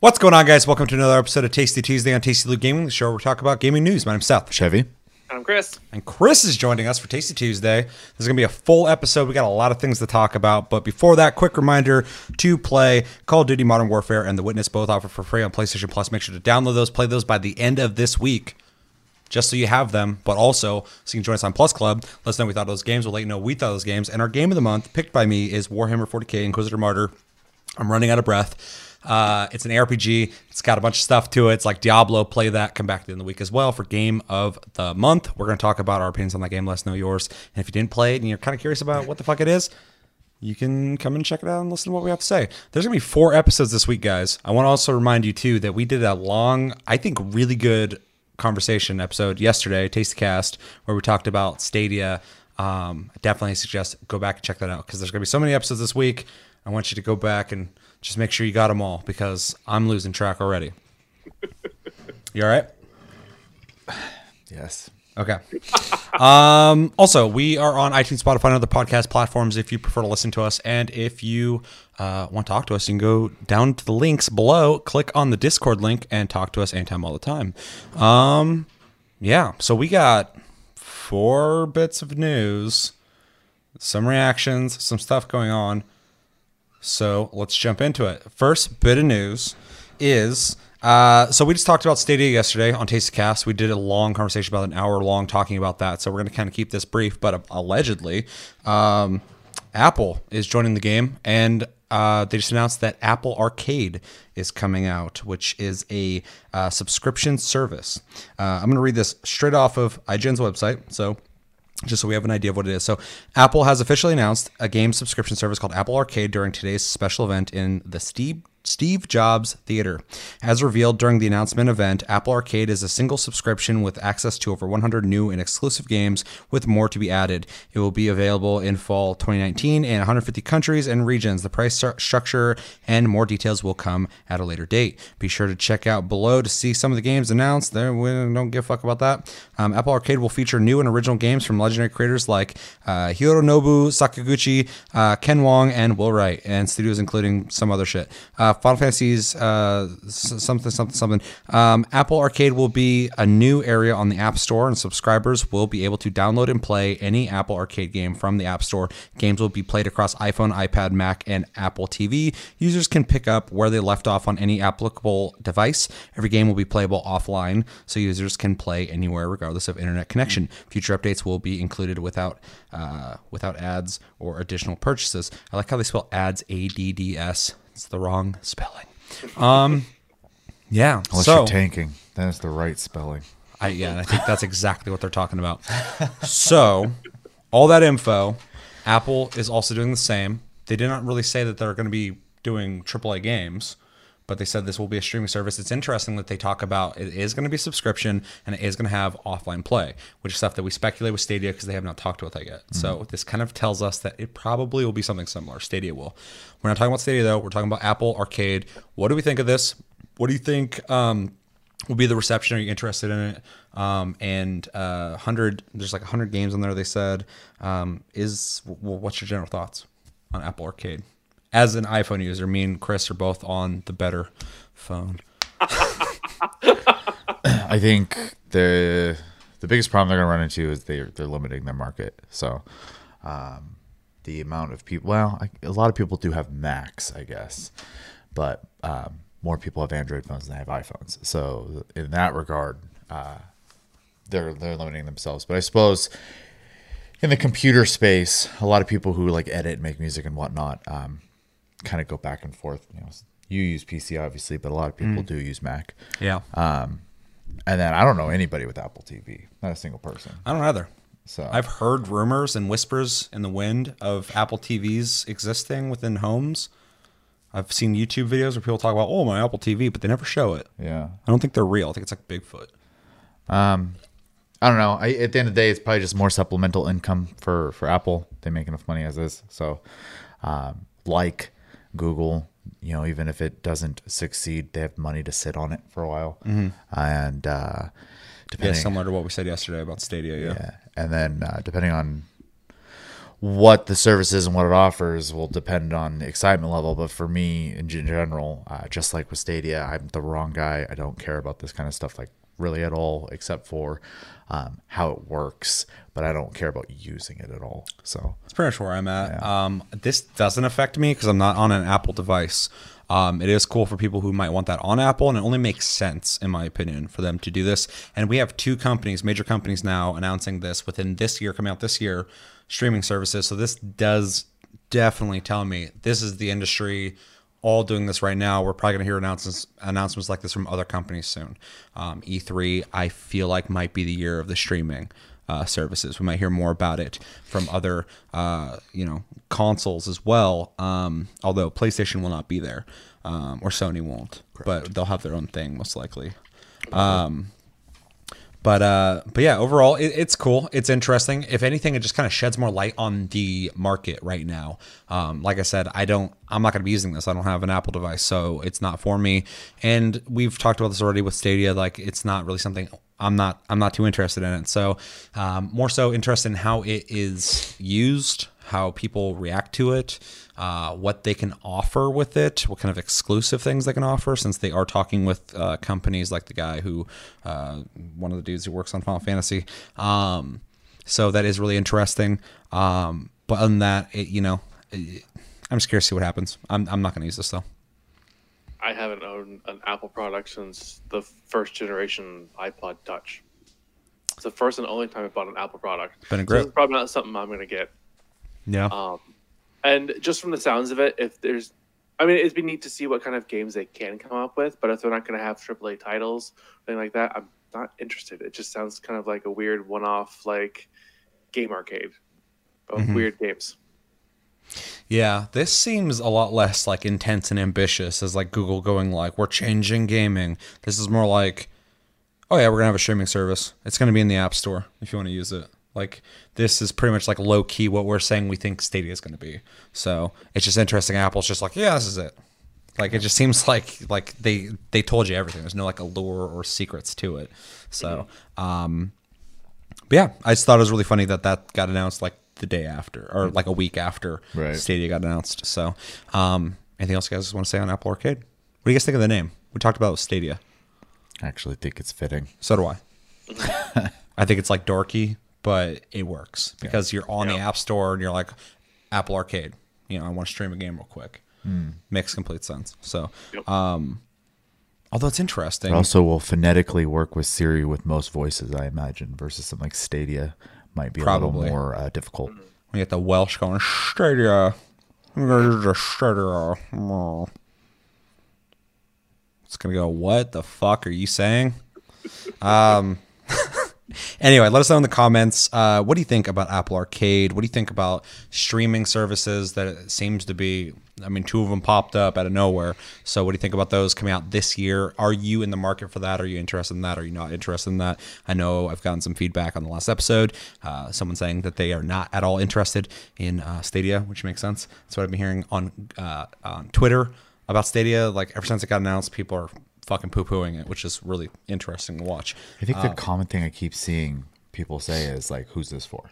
What's going on, guys? Welcome to another episode of Tasty Tuesday on Tasty Loot Gaming, the show where we talk about gaming news. My name's Seth. Chevy. I'm Chris. And Chris is joining us for Tasty Tuesday. This is going to be a full episode. We got a lot of things to talk about. But before that, quick reminder to play Call of Duty Modern Warfare and The Witness, both offer for free on PlayStation Plus. Make sure to download those, play those by the end of this week, just so you have them. But also, so you can join us on Plus Club. Let us know we thought of those games. We'll let you know we thought of those games. And our game of the month, picked by me, is Warhammer 40k Inquisitor Martyr. I'm running out of breath. Uh, it's an RPG. It's got a bunch of stuff to it. It's like Diablo. Play that. Come back of the week as well for game of the month. We're going to talk about our opinions on that game. Let us know yours. And if you didn't play it and you're kind of curious about what the fuck it is, you can come and check it out and listen to what we have to say. There's going to be four episodes this week, guys. I want to also remind you, too, that we did a long, I think, really good conversation episode yesterday, Taste the Cast, where we talked about Stadia. Um, I definitely suggest go back and check that out because there's going to be so many episodes this week. I want you to go back and just make sure you got them all because I'm losing track already. You all right? Yes. Okay. Um, also, we are on iTunes, Spotify, and other podcast platforms if you prefer to listen to us. And if you uh, want to talk to us, you can go down to the links below, click on the Discord link, and talk to us anytime, all the time. Um, yeah. So we got four bits of news, some reactions, some stuff going on. So let's jump into it. First bit of news is uh, so we just talked about Stadia yesterday on Taste of Cast. We did a long conversation about an hour long talking about that. So we're going to kind of keep this brief, but allegedly, um, Apple is joining the game and uh, they just announced that Apple Arcade is coming out, which is a uh, subscription service. Uh, I'm going to read this straight off of IGN's website. So just so we have an idea of what it is. So, Apple has officially announced a game subscription service called Apple Arcade during today's special event in the Steve Steve Jobs Theater. As revealed during the announcement event, Apple Arcade is a single subscription with access to over 100 new and exclusive games, with more to be added. It will be available in fall 2019 in 150 countries and regions. The price stru- structure and more details will come at a later date. Be sure to check out below to see some of the games announced. There, we don't give a fuck about that. Um, Apple Arcade will feature new and original games from legendary creators like uh, Hironobu Sakaguchi, uh, Ken Wong, and Will Wright, and studios including some other shit. Uh, Final Fantasy's uh, something, something, something. Um, Apple Arcade will be a new area on the App Store, and subscribers will be able to download and play any Apple Arcade game from the App Store. Games will be played across iPhone, iPad, Mac, and Apple TV. Users can pick up where they left off on any applicable device. Every game will be playable offline, so users can play anywhere regardless of internet connection. Future updates will be included without uh, without ads or additional purchases. I like how they spell ads A D D S. It's the wrong spelling. Um, yeah. Unless so you're tanking, then it's the right spelling. I, yeah, and I think that's exactly what they're talking about. So, all that info, Apple is also doing the same. They did not really say that they're going to be doing AAA games, but they said this will be a streaming service. It's interesting that they talk about it is going to be subscription and it is going to have offline play, which is stuff that we speculate with Stadia because they have not talked about that yet. So this kind of tells us that it probably will be something similar. Stadia will. We're not talking about Stadia though. We're talking about Apple Arcade. What do we think of this? What do you think? Um, will be the reception. Are you interested in it? Um, and uh, hundred, there's like hundred games on there. They said, um, is well, what's your general thoughts on Apple Arcade? As an iPhone user, me and Chris are both on the better phone. I think the the biggest problem they're going to run into is they're they're limiting their market. So, um, the amount of people, well, I, a lot of people do have Macs, I guess, but um, more people have Android phones than they have iPhones. So, in that regard, uh, they're they're limiting themselves. But I suppose in the computer space, a lot of people who like edit, make music, and whatnot, um, kind of go back and forth. You know, you use PC obviously, but a lot of people do use Mac. Yeah, And then I don't know anybody with Apple TV, not a single person. I don't either. So I've heard rumors and whispers in the wind of Apple TVs existing within homes. I've seen YouTube videos where people talk about, oh, my Apple TV, but they never show it. yeah, I don't think they're real. I think it's like Bigfoot. Um, I don't know. I, at the end of the day, it's probably just more supplemental income for for Apple. They make enough money as is. So, um, like Google, you know, even if it doesn't succeed, they have money to sit on it for a while. And uh, Yeah, similar to what we said yesterday about Stadia. Yeah. Yeah, and then uh, depending on what the service is and what it offers will depend on the excitement level. But for me, in gen- general, uh, just like with Stadia, I'm the wrong guy. I don't care about this kind of stuff like really at all, except for um, how it works. But I don't care about using it at all. So That's pretty much where I'm at. Um, this doesn't affect me because I'm not on an Apple device. Um, it is cool for people who might want that on Apple, and it only makes sense, in my opinion, for them to do this. And we have two companies, major companies now, announcing this within this year, coming out this year, streaming services. So this does definitely tell me this is the industry all doing this right now. We're probably going to hear announcements announcements like this from other companies soon. Um, E3, I feel like might be the year of the streaming uh, services. We might hear more about it from other, uh, you know, consoles as well. Um, although PlayStation will not be there, um, or Sony won't, but they'll have their own thing most likely. Um, but uh, but yeah, overall, it, it's cool. It's interesting. If anything, it just kind of sheds more light on the market right now. Um, like I said, I don't. I'm not going to be using this. I don't have an Apple device, so it's not for me. And we've talked about this already with Stadia. Like, it's not really something I'm not. I'm not too interested in it. So, um, more so interested in how it is used, how people react to it, uh, what they can offer with it, what kind of exclusive things they can offer, since they are talking with uh, companies like the guy who, uh, one of the dudes who works on Final Fantasy. Um, so that is really interesting. Um, but other than that, it, you know, it, I'm just curious to see what happens. I'm, I'm not going to use this though. I haven't owned an Apple product since the first generation iPod Touch. It's the first and only time I bought an Apple product. Been a So great- it's probably not something I'm going to get. Yeah. Um, and just from the sounds of it, if there's, I mean, it'd be neat to see what kind of games they can come up with. But if they're not going to have AAA titles, anything like that, I'm not interested. It just sounds kind of like a weird one-off, like game arcade of Mm-hmm. weird games. Yeah, this seems a lot less like intense and ambitious as like Google going like we're changing gaming. This is more like oh yeah, we're going to have a streaming service. It's going to be in the App Store if you want to use it. Like this is pretty much like low key what we're saying we think Stadia is going to be. So, it's just interesting Apple's just like, yeah, this is it. Like it just seems like like they they told you everything. There's no like allure or secrets to it. So, um but yeah, I just thought it was really funny that that got announced like the day after or like a week after Right. Stadia got announced. So, um, anything else you guys want to say on Apple Arcade? What do you guys think of the name? We talked about Stadia. I actually think it's fitting. So do I. I think it's like dorky, but it works because you're on the App Store and you're like Apple Arcade. You know, I want to stream a game real quick. Makes complete sense. So, Yep. um, although it's interesting, It also will phonetically work with Siri with most voices, I imagine, versus something like Stadia might be a Probably. little more uh, difficult. we get the Welsh going Stadia. I'm gonna use the Stadia. It's gonna go. What the fuck are you saying? Um. anyway, let us know in the comments. Uh, what do you think about Apple Arcade? What do you think about streaming services that it seems to be? I mean, two of them popped up out of nowhere. So, what do you think about those coming out this year? Are you in the market for that? Are you interested in that? Are you not interested in that? I know I've gotten some feedback on the last episode. Uh, someone saying that they are not at all interested in uh, Stadia, which makes sense. That's what I've been hearing on uh, on Twitter about Stadia. Like ever since it got announced, people are fucking poo pooing it, which is really interesting to watch. I think the uh, common thing I keep seeing people say is like, "Who's this for?"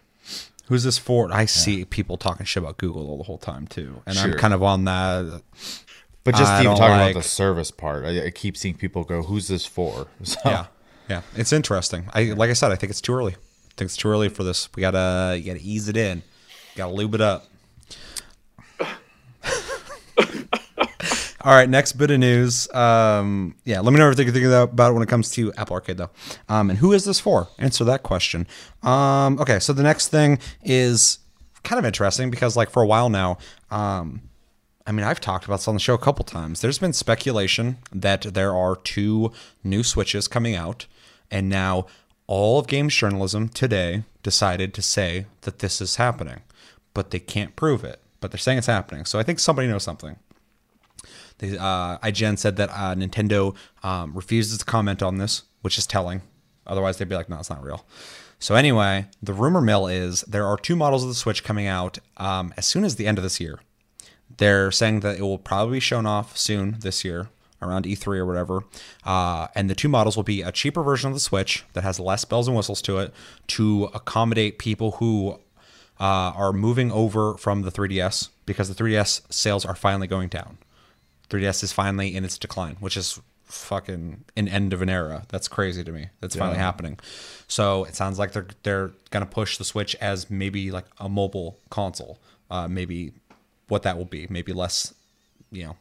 Who's this for? I see people talking shit about Google all the whole time too, and I'm kind of on that. But just I even talking like- about the service part, I, I keep seeing people go, "Who's this for?" So, Yeah, yeah, it's interesting. I like I said, I think it's too early. I think it's too early for this. We gotta you gotta ease it in, gotta lube it up. All right, next bit of news. Um, yeah, let me know what you think about it when it comes to Apple Arcade, though. Um, and who is this for? Answer that question. Um, okay, so the next thing is kind of interesting because, like, for a while now, um, I mean, I've talked about this on the show a couple times. There's been speculation that there are two new Switches coming out, and now all of games journalism today decided to say that this is happening, but they can't prove it. But they're saying it's happening. So I think somebody knows something. They, uh, IGN said that uh, Nintendo um, refuses to comment on this, which is telling. Otherwise, they'd be like, no, it's not real. So, anyway, the rumor mill is there are two models of the Switch coming out um, as soon as the end of this year. They're saying that it will probably be shown off soon this year, around E3 or whatever. Uh, and the two models will be a cheaper version of the Switch that has less bells and whistles to it to accommodate people who uh, are moving over from the 3DS because the 3DS sales are finally going down. 3DS is finally in its decline, which is fucking an end of an era. That's crazy to me. That's finally happening. So it sounds like they're they're gonna push the Switch as maybe like a mobile console. Uh, maybe what that will be. Maybe less, you know,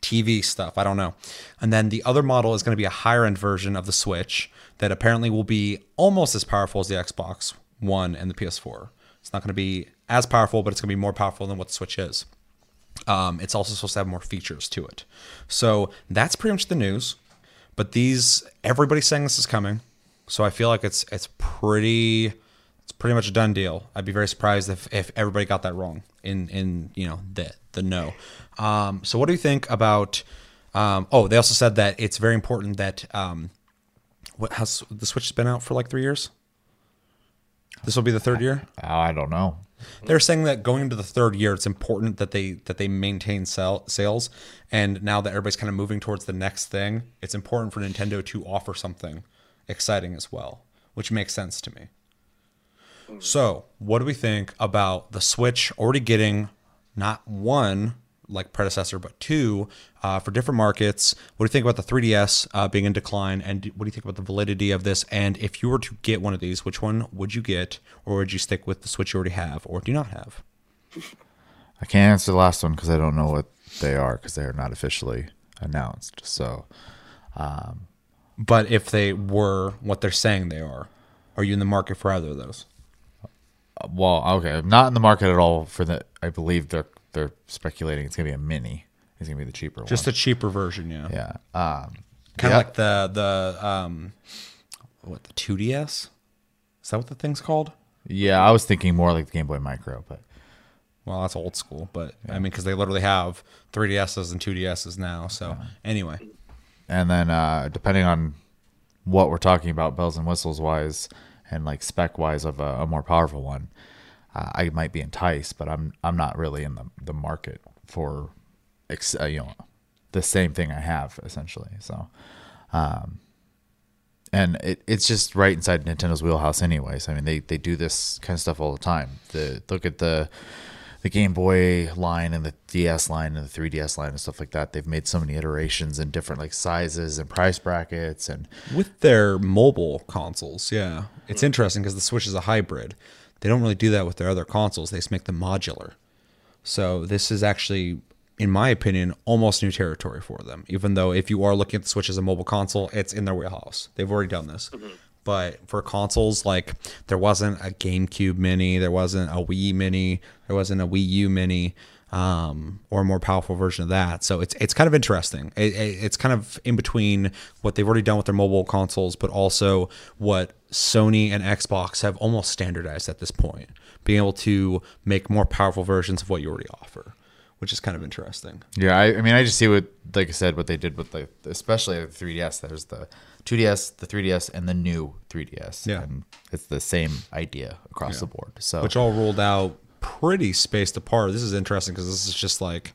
TV stuff. I don't know. And then the other model is going to be a higher end version of the Switch that apparently will be almost as powerful as the Xbox One and the PS4. It's not going to be as powerful, but it's going to be more powerful than what the Switch is. Um, it's also supposed to have more features to it. So that's pretty much the news. But these, everybody's saying this is coming. So I feel like it's it's pretty it's pretty much a done deal. I'd be very surprised if, if everybody got that wrong in in you know the the no. Um, so what do you think about? Um, oh, they also said that it's very important that um, what has the Switch has been out for like three years. This will be the third year. I don't know. They're saying that going into the third year, it's important that they that they maintain sell, sales. And now that everybody's kind of moving towards the next thing, it's important for Nintendo to offer something exciting as well, which makes sense to me. So, what do we think about the Switch already getting not one like predecessor, but two uh, for different markets? What do you think about the 3DS uh, being in decline? And what do you think about the validity of this? And if you were to get one of these, which one would you get, or would you stick with the Switch you already have, or do not have? I can't answer the last one because I don't know what they are because they are not officially announced. So, But if they were what they're saying they are, are you in the market for either of those? uh, well, okay, I'm not in the market at all for the. I believe they're they're speculating it's gonna be a mini. It's gonna be the cheaper one. Just a cheaper version, yeah. yeah. Um, Kind of yeah. like the the um, what the 2DS? Is that what the thing's called? Yeah, I was thinking more like the Game Boy Micro, but Well, that's old school, but I mean, because they literally have 3DSs and 2DSs now. So anyway, and then uh, depending on what we're talking about, bells and whistles wise, and like spec wise of a, a more powerful one, uh, I might be enticed, but I'm I'm not really in the the market for, ex- uh, you know, the same thing I have essentially. So, um, and it, it's just right inside Nintendo's wheelhouse, anyways. I mean, they they do this kind of stuff all the time. The look at the the Game Boy line and the DS line and the 3DS line and stuff like that. They've made so many iterations in different like sizes and price brackets and with their mobile consoles, yeah, it's interesting because the Switch is a hybrid. They don't really do that with their other consoles. They just make them modular. So this is actually, in my opinion, almost new territory for them. Even though if you are looking at the Switch as a mobile console, it's in their wheelhouse. They've already done this. But for consoles, like there wasn't a GameCube Mini, there wasn't a Wii Mini, there wasn't a Wii U Mini, um, or a more powerful version of that. So it's it's kind of interesting. It, it- it's kind of in between what they've already done with their mobile consoles, but also what Sony and Xbox have almost standardized at this point, being able to make more powerful versions of what you already offer, which is kind of interesting. yeah. I, I mean, I just see what like I said what they did with the especially the 3DS. There's the 2DS, the 3DS, and the new 3DS. Yeah. and it's the same idea across the board. So which all rolled out pretty spaced apart. This is interesting because this is just like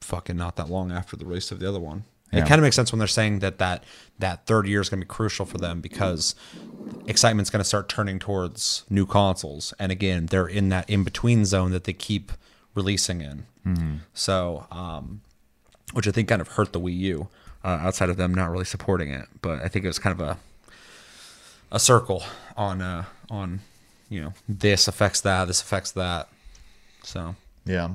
fucking not that long after the release of the other one. It kind of makes sense when they're saying that that that third year is going to be crucial for them because excitement's going to start turning towards new consoles, and again, they're in that in between zone that they keep releasing in. So, um, which I think kind of hurt the Wii U uh, outside of them not really supporting it, but I think it was kind of a a circle on uh on you know this affects that this affects that. So. Yeah,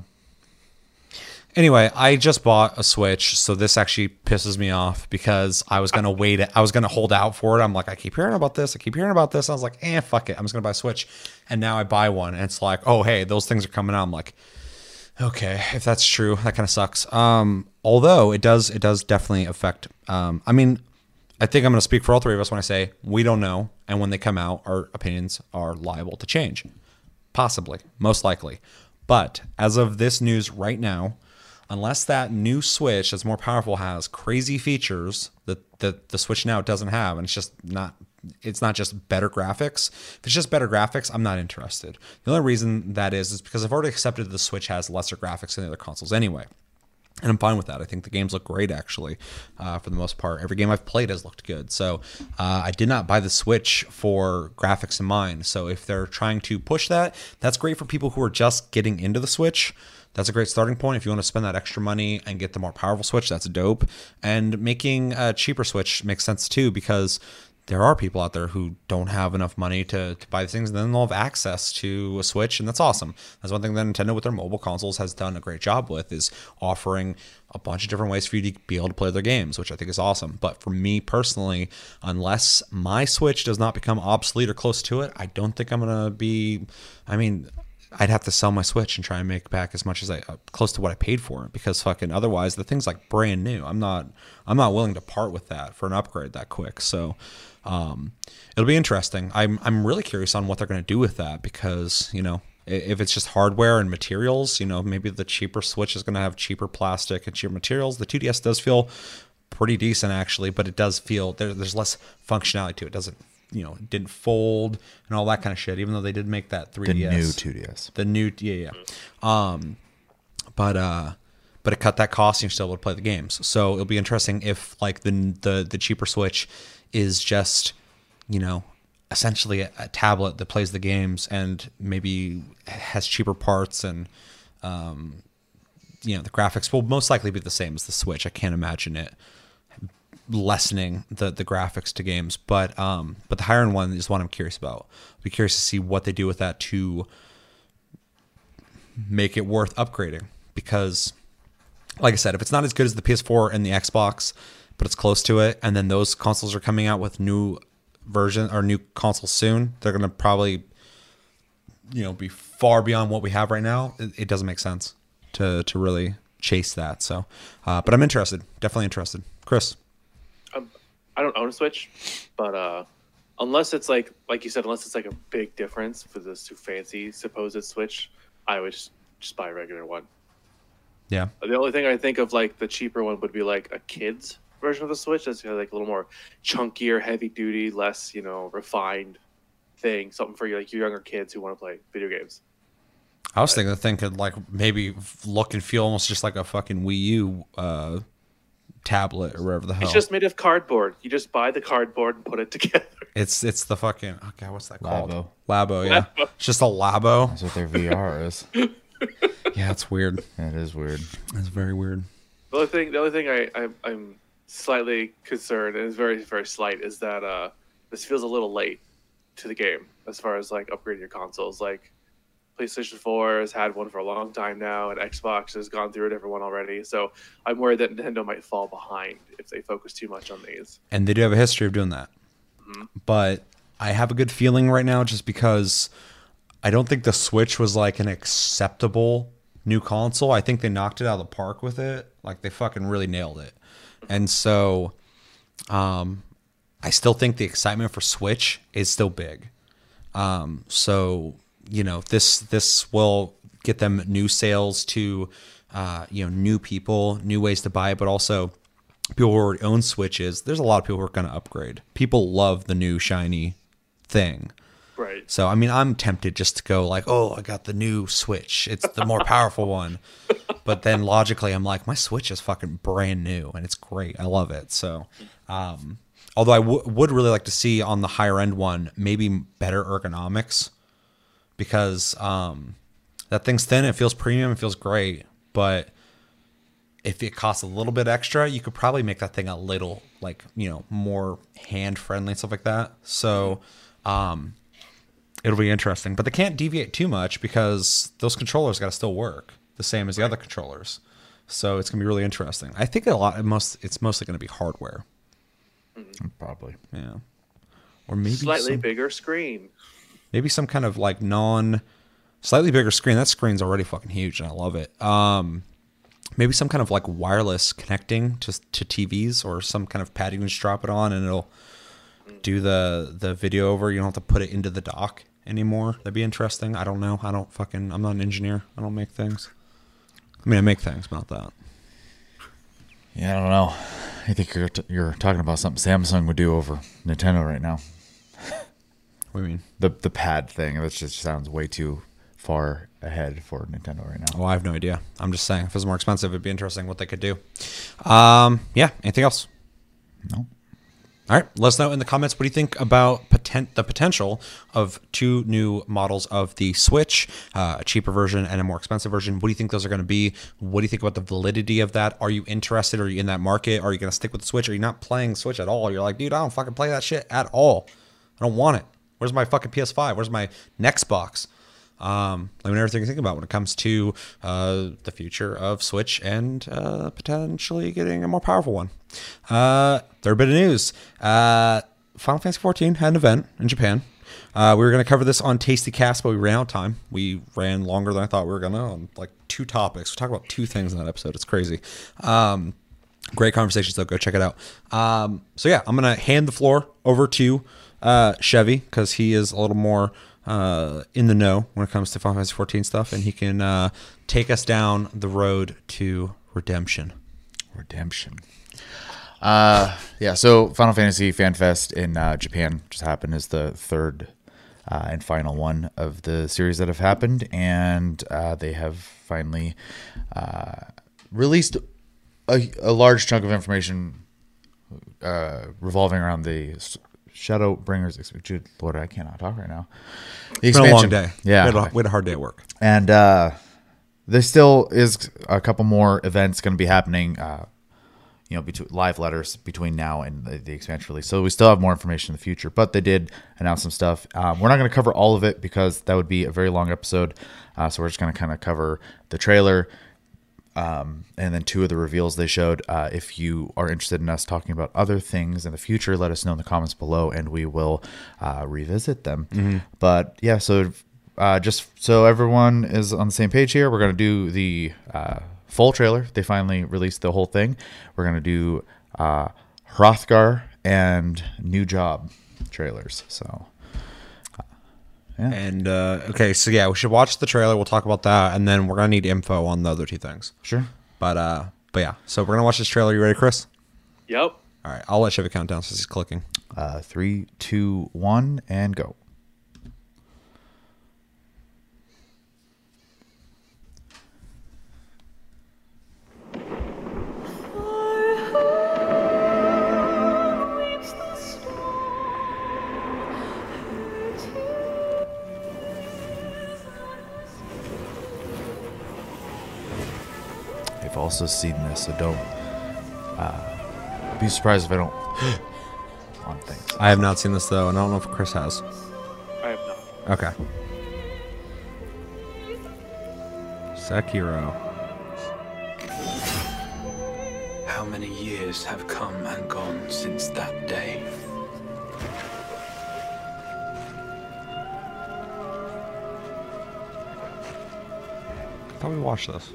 anyway i just bought a switch so this actually pisses me off because i was gonna wait i was gonna hold out for it. I'm like i keep hearing about this i keep hearing about this. I was like eh fuck it i'm just gonna buy a switch. And now i buy one and it's like oh hey those things are coming out. I'm like okay if that's true that kind of sucks. Um although it does it does definitely affect um i mean i think i'm to speak for all three of us when i say we don't know and when they come out our opinions are liable to change. Possibly most likely. But as of this news right now unless that new switch that's more powerful has crazy features that, that the switch now doesn't have and it's just not it's not just better graphics if it's just better graphics i'm not interested the only reason that is is because i've already accepted the switch has lesser graphics than the other consoles anyway and I'm fine with that. I think the games look great, actually, uh, for the most part. Every game I've played has looked good. So uh, I did not buy the Switch for graphics in mind. So if they're trying to push that, that's great for people who are just getting into the Switch. That's a great starting point. If you want to spend that extra money and get the more powerful Switch, that's dope. And making a cheaper Switch makes sense too because there are people out there who don't have enough money to, to buy things, and then they'll have access to a Switch, and that's awesome. That's one thing that Nintendo with their mobile consoles has done a great job with is offering a bunch of different ways for you to be able to play their games, which I think is awesome. But for me personally, unless my Switch does not become obsolete or close to it, I don't think I'm gonna be. I mean, I'd have to sell my Switch and try and make back as much as I uh, close to what I paid for it because fucking otherwise the thing's like brand new. I'm not I'm not willing to part with that for an upgrade that quick. So um, it'll be interesting. I'm I'm really curious on what they're going to do with that because you know if it's just hardware and materials, you know maybe the cheaper Switch is going to have cheaper plastic and cheaper materials. The 2DS does feel pretty decent actually, but it does feel there, there's less functionality to it. it. Doesn't you know didn't fold and all that kind of shit. Even though they did make that 3DS The new 2DS. the new yeah yeah um but uh but it cut that cost and you're still able to play the games so it'll be interesting if like the the the cheaper switch is just you know essentially a, a tablet that plays the games and maybe has cheaper parts and um you know the graphics will most likely be the same as the switch i can't imagine it lessening the the graphics to games but um but the higher end one is what i'm curious about be curious to see what they do with that to make it worth upgrading because like I said, if it's not as good as the PS4 and the Xbox, but it's close to it, and then those consoles are coming out with new version or new consoles soon, they're gonna probably, you know, be far beyond what we have right now. It, it doesn't make sense to to really chase that. So, uh, but I'm interested, definitely interested. Chris, I don't own a Switch, but uh, unless it's like like you said, unless it's like a big difference for this too fancy supposed Switch, I would just, just buy a regular one. yeah, The only thing I think of like the cheaper one would be like a kid's version of the Switch that's like a little more chunkier, heavy duty, less you know refined thing. Something for like your younger kids who want to play video games. I was thinking the thing could like maybe look and feel almost just like a fucking Wii U uh, tablet or whatever the hell. It's just made of cardboard. You just buy the cardboard and put it together. It's it's the fucking okay. What's that called? Labo. Labo. Yeah. Labo. It's just a labo. That's what their VR is. Yeah, it's weird. It is weird. It's very weird. The only thing, the only thing I, I I'm slightly concerned, and it's very very slight, is that uh this feels a little late to the game as far as like upgrading your consoles. Like PlayStation 4 has had one for a long time now, and Xbox has gone through a different one already. So I'm worried that Nintendo might fall behind if they focus too much on these. And they do have a history of doing that. But I have a good feeling right now, just because I don't think the Switch was like an acceptable new console. I think they knocked it out of the park with it. Like they fucking really nailed it. And so, um, I still think the excitement for Switch is still big. Um, so you know this this will get them new sales to uh, you know new people, new ways to buy it, but also people who already own Switches. There's a lot of people who are going to upgrade. People love the new shiny thing. Right. So I mean, I'm tempted just to go like, oh, I got the new Switch. It's the more powerful one. But then logically, I'm like, my Switch is fucking brand new and it's great. I love it. So, um, although I w- would really like to see on the higher end one maybe better ergonomics because um, that thing's thin. It feels premium. It feels great, but if it costs a little bit extra, you could probably make that thing a little like you know more hand friendly and stuff like that. So um, it'll be interesting, but they can't deviate too much because those controllers got to still work the same as the other controllers. So it's gonna be really interesting. I think a lot. Most it's mostly gonna be hardware. Probably. Yeah, or maybe Slightly some, bigger screen. Maybe some kind of like non slightly bigger screen. That screen's already fucking huge and I love it. Um maybe some kind of like wireless connecting to to TVs or some kind of pad you can just drop it on and it'll do the the video over. You don't have to put it into the dock anymore. That'd be interesting. I don't know. I don't fucking I'm not an engineer. I don't make things. I mean I make things, not that. Yeah, I don't know. I think you're t- you're talking about something Samsung would do over Nintendo right now. What do you mean? The the pad thing. That just sounds way too far ahead for Nintendo right now. Well, I have no idea. I'm just saying, if it was more expensive, it'd be interesting what they could do. Um, yeah. Anything else? No. All right. Let us know in the comments. What do you think about potent- the potential of two new models of the Switch, uh, a cheaper version and a more expensive version? What do you think those are going to be? What do you think about the validity of that? Are you interested? Are you in that market? Are you going to stick with the Switch? Are you not playing Switch at all? You're like, dude, I don't fucking play that shit at all. I don't want it. Where's my fucking PS5? Where's my next box? Um, let everything you think about when it comes to uh, the future of Switch and uh, potentially getting a more powerful one. Uh, third bit of news: uh, Final Fantasy XIV had an event in Japan. Uh, we were going to cover this on Tasty Cast, but we ran out of time. We ran longer than I thought we were going to on like two topics. We talked about two things in that episode. It's crazy. Um, great conversations though. Go check it out. Um, so yeah, I'm going to hand the floor over to uh, Chevy because he is a little more uh, in the know when it comes to Final Fantasy 14 stuff, and he can uh, take us down the road to redemption. Redemption. Uh, yeah. So Final Fantasy Fan Fest in uh, Japan just happened. Is the third uh, and final one of the series that have happened, and uh, they have finally uh, released a, a large chunk of information uh, revolving around the s- Shadowbringers. Dude, Lord, I cannot talk right now. The It's been a long day. Yeah, we had, a, we had a hard day at work. and uh, there still is a couple more events going to be happening. Uh, you know, between live letters between now and the, the expansion release. So we still have more information in the future, but they did announce some stuff. Um, we're not going to cover all of it because that would be a very long episode. Uh, so we're just going to kind of cover the trailer, um, and then two of the reveals they showed. Uh, if you are interested in us talking about other things in the future, let us know in the comments below, and we will uh, revisit them. But yeah, so uh, just so everyone is on the same page here, we're gonna do the uh, full trailer. They finally released the whole thing. We're gonna do uh, Hrothgar and New Job trailers. So And uh, okay, so yeah, we should watch the trailer. We'll talk about that, and then we're gonna need info on the other two things. sure. But uh, but yeah, so we're gonna watch this trailer. You ready, Chris? Yep. All right, I'll let you Chevy count down since he's clicking. Uh, three, two, one, and go. Also seen this, so don't uh, be surprised if I don't on things. I have not seen this though, and I don't know if Chris has. I have not. Okay. Sekiro. How many years have come and gone since that day? thought we watched this.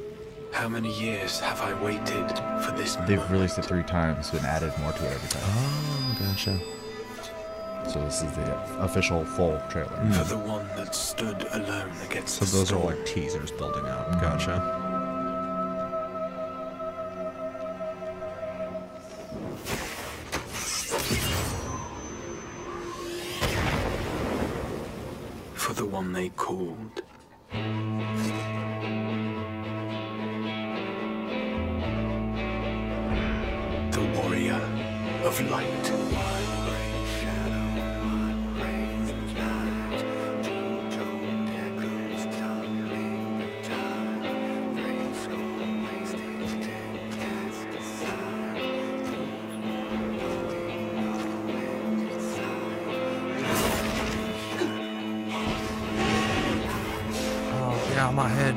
How many years have I waited for this They've moment? released it three times and added more to it every time. Oh, gotcha. So this is the official full trailer. Hmm. For the one that stood alone against So the those are like teasers building up. Mm-hmm. Gotcha. For the one they called.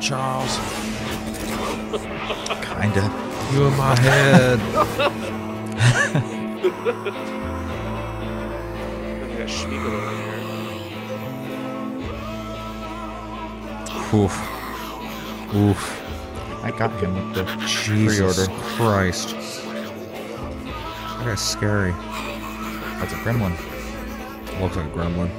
Charles. Kinda. You in my head. I got Schmiegel over here. Oof. Oof. I got him with the Jesus pre-order. Christ. That guy's scary. That's a gremlin. Looks like a gremlin.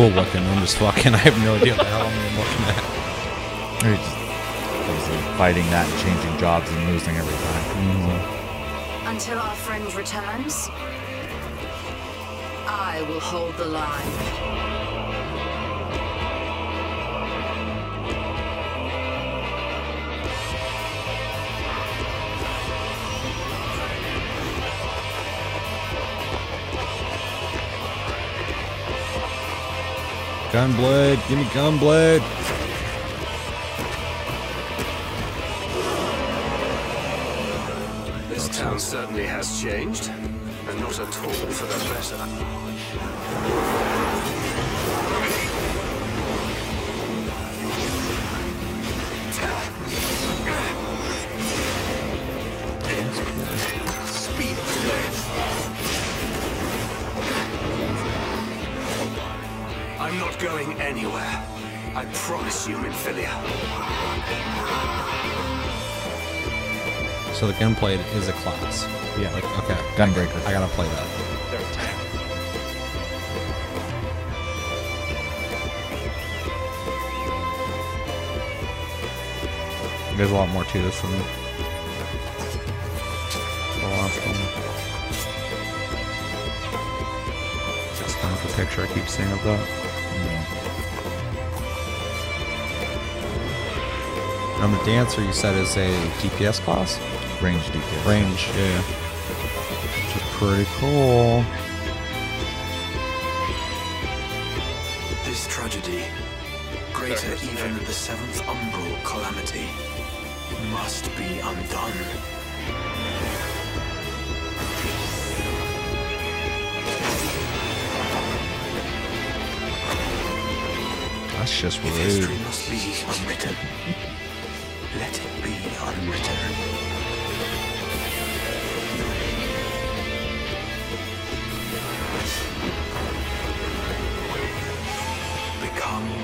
Cool looking. I'm just fucking. I have no idea what the hell I'm looking at. Or just obviously fighting that and changing jobs and losing every time. Mm-hmm. Until our friend returns, I will hold the line. Gunblade, give me Gunblade. This town certainly has changed, and not at all for the better. Promise you, Minfilia. So the Gunblade is a class. Yeah. Like okay, Gunbreaker. I gotta play that. They're a tank. There's a lot more to this than the last one. Just kind of the picture I keep seeing of that. And the dancer you said is a DPS class? Range DPS. Range, yeah. Which is pretty cool. This tragedy, greater even than the seventh umbral calamity, must be undone. That's just If rude. history must be unwritten,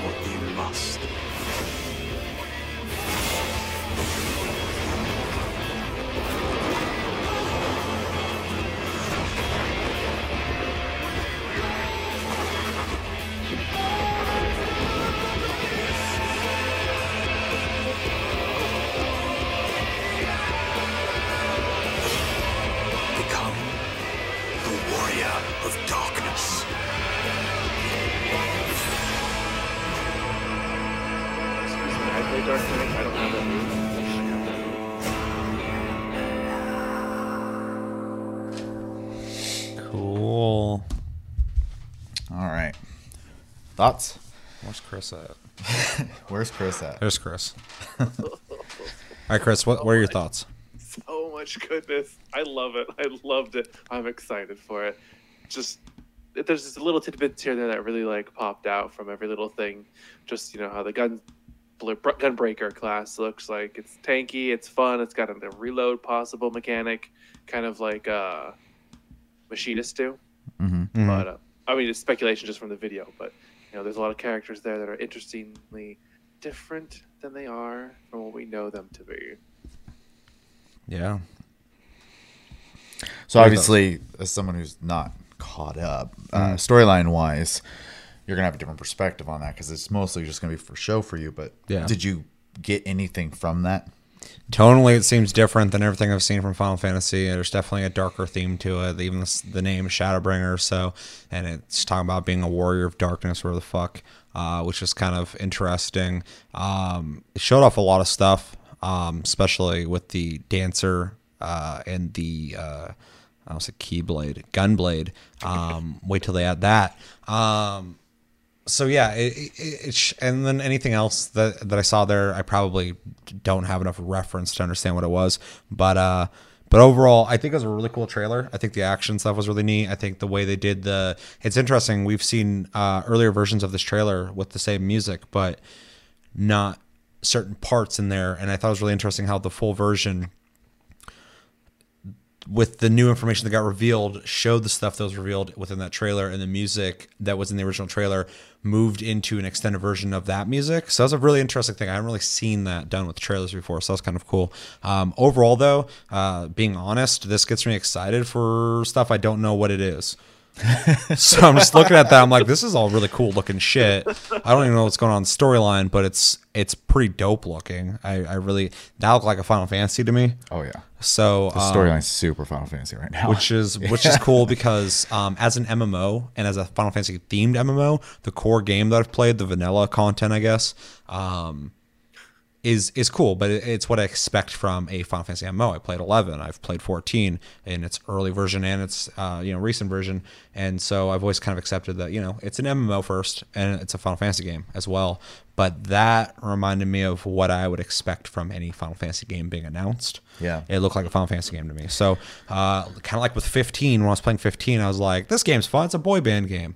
what you must. Thoughts? Where's Chris at? Where's Chris at? There's Chris. All right, Chris, what, what are your thoughts? so much goodness. I love it. I loved it. I'm excited for it. Just there's just little tidbits here and there that really like popped out from every little thing. Just you know how the gun bl- gunbreaker class looks like. It's tanky. It's fun. It's got a, a reload possible mechanic, kind of like uh, machinists do. Mm-hmm. But uh, I mean, it's speculation just from the video. But you know, there's a lot of characters there that are interestingly different than they are from what we know them to be. Yeah. So obviously, as someone who's not caught up, uh, storyline wise, you're gonna have a different perspective on that because it's mostly just gonna be for show for you. But Yeah. did you get anything from that? Tonally, it seems different than everything I've seen from Final Fantasy. There's definitely a darker theme to it. Even the, the name Shadowbringer, so and it's talking about being a warrior of darkness, or the fuck, uh, which is kind of interesting. Um, it showed off a lot of stuff, um, especially with the dancer uh, and the uh, I don't say keyblade, gunblade. Um, wait till they add that. Um, so yeah, it, it, it and then anything else that that I saw there, I probably don't have enough reference to understand what it was. But uh, But overall, I think it was a really cool trailer. I think the action stuff was really neat. I think the way they did the it's interesting. We've seen uh, earlier versions of this trailer with the same music, but not certain parts in there. And I thought it was really interesting how the full version with the new information that got revealed showed the stuff that was revealed within that trailer and the music that was in the original trailer moved into an extended version of that music. So that's a really interesting thing. I haven't really seen that done with trailers before so that's kind of cool. Um, overall though uh, being honest this gets me excited for stuff i don't know what it is so I'm just looking at that. I'm like, this is all really cool looking shit. I don't even know what's going on in the storyline, but it's it's pretty dope looking. I, I really that looked like a Final Fantasy to me. Oh yeah, So the um, storyline's super Final Fantasy right now. which is which is cool because um, as an MMO and as a Final Fantasy themed MMO, the core game that I've played, the vanilla content, I guess, um, is is cool. But it's what I expect from a Final Fantasy MMO. I played 11, I've played 14 in its early version and its uh, you know recent version, and so I've always kind of accepted that you know it's an MMO first and it's a Final Fantasy game as well. But that reminded me of what I would expect from any Final Fantasy game being announced. Yeah. It looked like a Final Fantasy game to me. So, uh, kind of like with 15, when I was playing 15, I was like, this game's fun. It's a boy band game.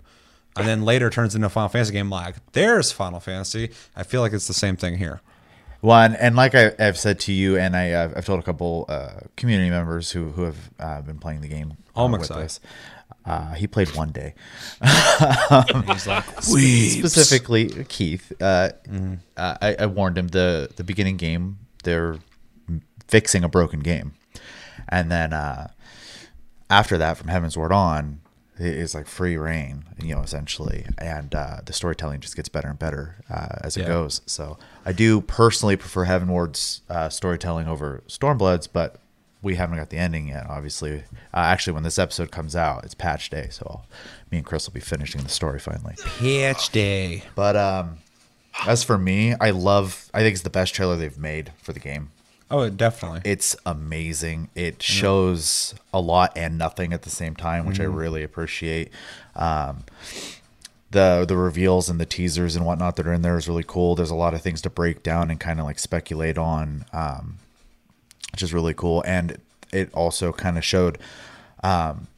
And then later turns into a Final Fantasy game. Like, there's Final Fantasy. I feel like it's the same thing here. One and like I, I've said to you, and I, uh, I've told a couple uh, community members who who have uh, been playing the game. Uh, with us. Uh, he played one day. He's like, specifically Keith. Uh, Mm-hmm. uh, I, I warned him the the beginning game they're fixing a broken game, and then uh, after that, from Heavensward on, is like free reign, you know, essentially, and uh, the storytelling just gets better and better uh, as it Yeah. goes. So I do personally prefer Heavensward's uh, storytelling over Stormbloods, but we haven't got the ending yet. Obviously, uh, actually, when this episode comes out, it's patch day, so me and Chris will be finishing the story finally. Pitch Day. But um, as for me, I love. I think it's the best trailer they've made for the game. Oh, definitely. It's amazing. It shows a lot and nothing at the same time, which Mm-hmm. I really appreciate. Um, the the reveals and the teasers and whatnot that are in there is really cool. There's a lot of things to break down and kind of like speculate on, um, which is really cool. And it also kind of showed. Um,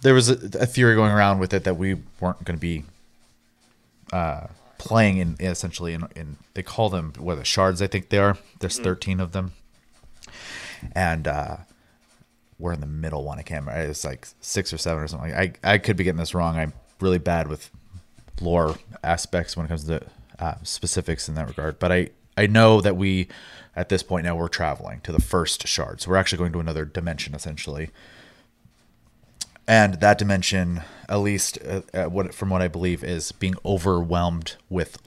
there was a, a theory going around with it that we weren't going to be uh, playing in essentially in, in they call them what the shards I think they are. There's 13 of them, and uh, we're in the middle one. I can't remember. It's like six or seven or something. I I could be getting this wrong. I'm really bad with lore aspects when it comes to uh, specifics in that regard. But I I know that we at this point now we're traveling to the first shard. So we're actually going to another dimension essentially. And that dimension, at least uh, uh, what from what I believe, is being overwhelmed with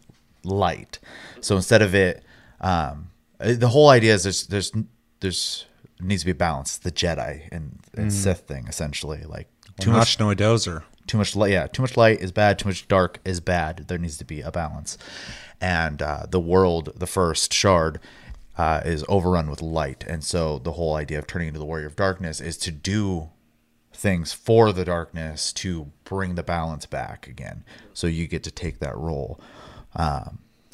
light. So instead of it, um, uh, the whole idea is there's there's there's needs to be balance. The Jedi and, and Sith thing essentially, like Too much no dozer. too much light yeah too much light is bad too much dark is bad there needs to be a balance and uh, the world the first shard uh, is overrun with light and so the whole idea of turning into the warrior of darkness is to do things for the darkness to bring the balance back again so you get to take that role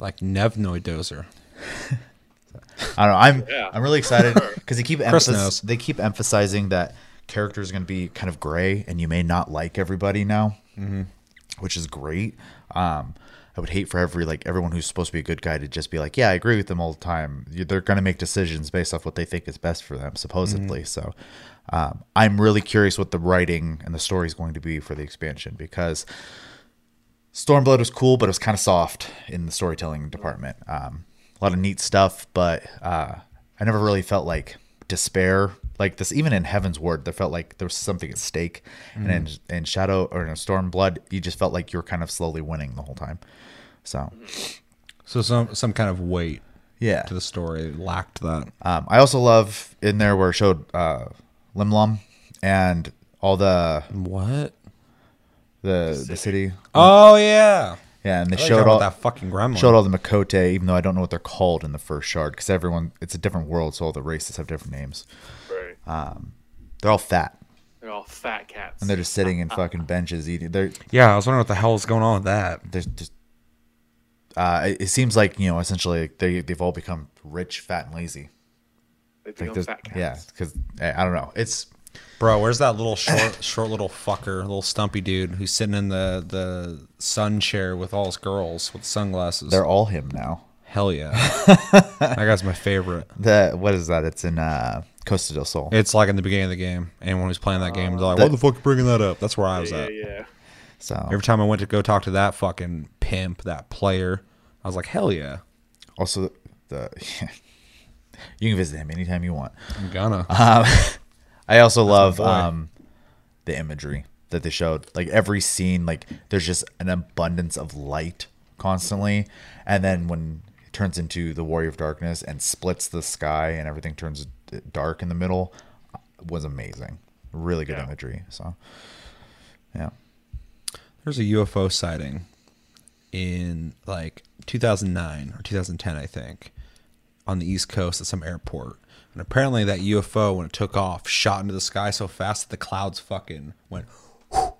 Like Nev Dozer. I don't know. I'm Yeah. I'm really excited because they keep Chris emphas- knows. they keep emphasizing that characters are going to be kind of gray, and you may not like everybody now, mm-hmm. which is great. Um, I would hate for every like everyone who's supposed to be a good guy to just be like, yeah, I agree with them all the time. They're going to make decisions based off what they think is best for them, supposedly. So, um, I'm really curious what the writing and the story is going to be for the expansion because Stormblood was cool, but it was kind of soft in the storytelling department. Um, a lot of neat stuff, but uh, I never really felt like despair like this. Even in Heavensward, there felt like there was something at stake, and in, in Shadow or in Stormblood, you just felt like you were kind of slowly winning the whole time. So So some some kind of weight yeah, to the story lacked that. um, I also love in there where it showed uh, Limlum and all the What? the the city. Oh yeah. Yeah, and they I thought you were showed all that fucking gremlin. showed all the Miqo'te, even though I don't know what they're called in the first shard, because everyone it's a different world, so all the races have different names. Right. They're all fat, They're all fat cats. and they're just sitting in fucking benches eating. They're yeah, I was wondering what the hell is going on with that. there's just. Uh, it, it seems like you know, essentially, they they've all become rich, fat, and lazy. Like, Like young there's, fat cats. yeah, because I don't know. It's Bro, where's that little short, short little fucker, little stumpy dude who's sitting in the the sun chair with all his girls with sunglasses? they're all him now. Hell yeah, that guy's my favorite. The what is that? It's in uh, Costa del Sol. It's like in the beginning of the game. Anyone who's playing that game, they're like, "What the fuck, are you bringing that up?" That's where I was Yeah, at. yeah. so Every time I went to go talk to that fucking pimp, that player, I was like, "Hell yeah, also the you can visit him anytime you want. I'm gonna." I also love um, the imagery that they showed. Like every scene, like there's just an abundance of light constantly, and then when it turns into the Warrior of Darkness and splits the sky and everything turns dark in the middle, was amazing. Really good Yeah. imagery. So, yeah. There's a UFO sighting in like 2009 or 2010, I think, on the East Coast at some airport. And apparently, that UFO, when it took off, shot into the sky so fast that the clouds fucking went.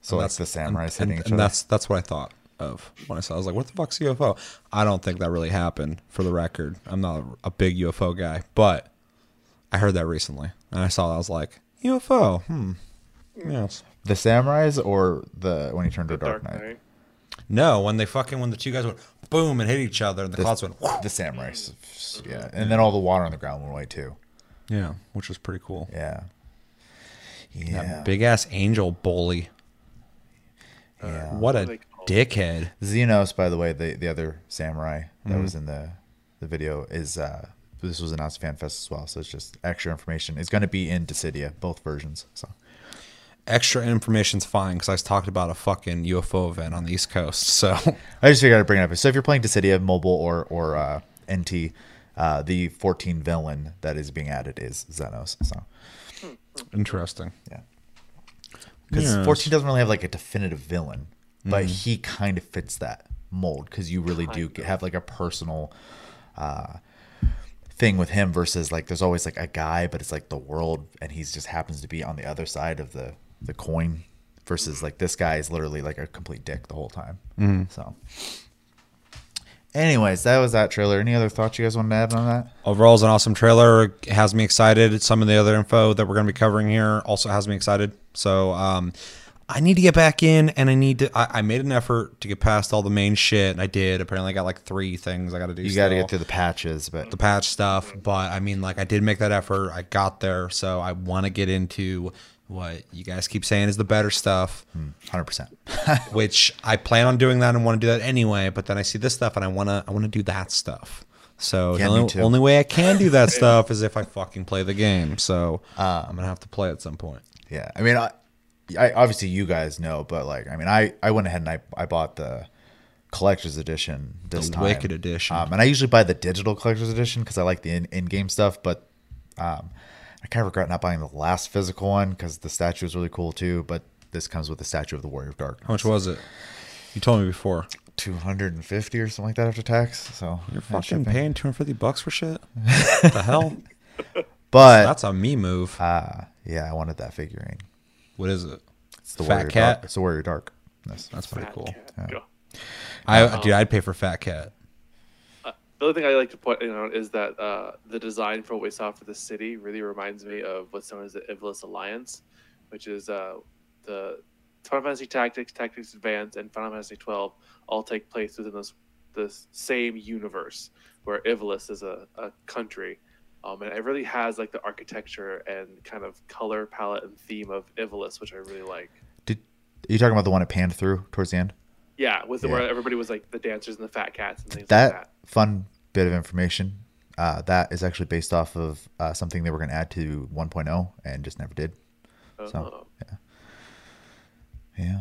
So and like the samurais and, hitting and, each and other. that's that's what I thought of when I saw. it. I was like, "What the fuck's a UFO?" I don't think that really happened. For the record, I'm not a big UFO guy, but I heard that recently, and I saw that. I was like, "UFO? Hmm. Yes. the samurais or the when he turned to The Dark, Dark Knight. Knight. No, when they fucking when the two guys went boom and hit each other, and the, The, clouds went. the samurai, Yeah, and then all the water on the ground went away too. Yeah, which was pretty cool. Yeah. Yeah. That big ass angel bully. yeah. What a are they called? dickhead. Zenos, by the way, the the other samurai that Mm-hmm. was in the the video is uh this was announced at FanFest as well, so it's just extra information. It's going to be in Dissidia, both versions. So Extra information's fine because I was talking about a fucking UFO event on the East Coast. So I just figured I'd bring it up. So if you're playing Dissidia mobile or or uh, NT, uh, the 14 villain that is being added is Zenos. So interesting. yeah, because Yes. 14 doesn't really have like a definitive villain, but Mm-hmm. he kind of fits that mold because you really do get, have like a personal uh, thing with him versus like there's always like a guy, but it's like the world, and he's just happens to be on the other side of the the coin. Versus like this guy is literally like a complete dick the whole time. Mm-hmm. So, anyways, that was that trailer. Any other thoughts you guys want to add on that? Overall, is an awesome trailer. It has me excited. Some of the other info that we're going to be covering here also has me excited. So, um, I need to get back in, and I need to. I, I made an effort to get past all the main shit, and I did. Apparently, I got like three things I got to do. You got to get through the patches, but the patch stuff, but I mean, like, I did make that effort. I got there, so I want to get into what you guys keep saying is the better stuff, hundred percent. which I plan on doing that and want to do that anyway. But then I see this stuff, and I want to, I want to do that stuff. So Yeah, the only, only way I can do that stuff is if I fucking play the game. So Uh, I'm gonna have to play at some point. Yeah, I mean, I, I obviously you guys know, but like, I mean, I I went ahead and I I bought the collector's edition this The time, Wicked edition. um, and I usually buy the digital collector's edition because I like the in in game stuff, but um, I kind of regret not buying the last physical one because the statue is really cool too. But this comes with the statue of the Warrior of Darkness. How much was it? You told me before. Two hundred and fifty or something like that after tax. So You're and fucking shipping. paying 250 bucks for shit. what the hell? But That's a me move. uh, yeah, I wanted that figurine. What is it? It's the Fat Warrior Cat? Dark. It's the Warrior Dark. Yes. That's pretty cool. cat. Yeah. I dude, I'd pay for Fat Cat. The other thing I like to point out is that uh, the design for what we saw for the city really reminds me of what's known as the Ivalice Alliance, which is uh, the Final Fantasy Tactics, Tactics Advance, and Final Fantasy twelve all take place within this this same universe where Ivalice is a, a country. Um, and it really has like the architecture and kind of color palette and theme of Ivalice, which I really like. Did are you talking about the one it panned through towards the end? Yeah, with the, Yeah. where everybody was like the dancers and the fat cats and things that, like that. Fun bit of information uh, that is actually based off of uh, something they were going to add to 1.0 and just never did so Oh. yeah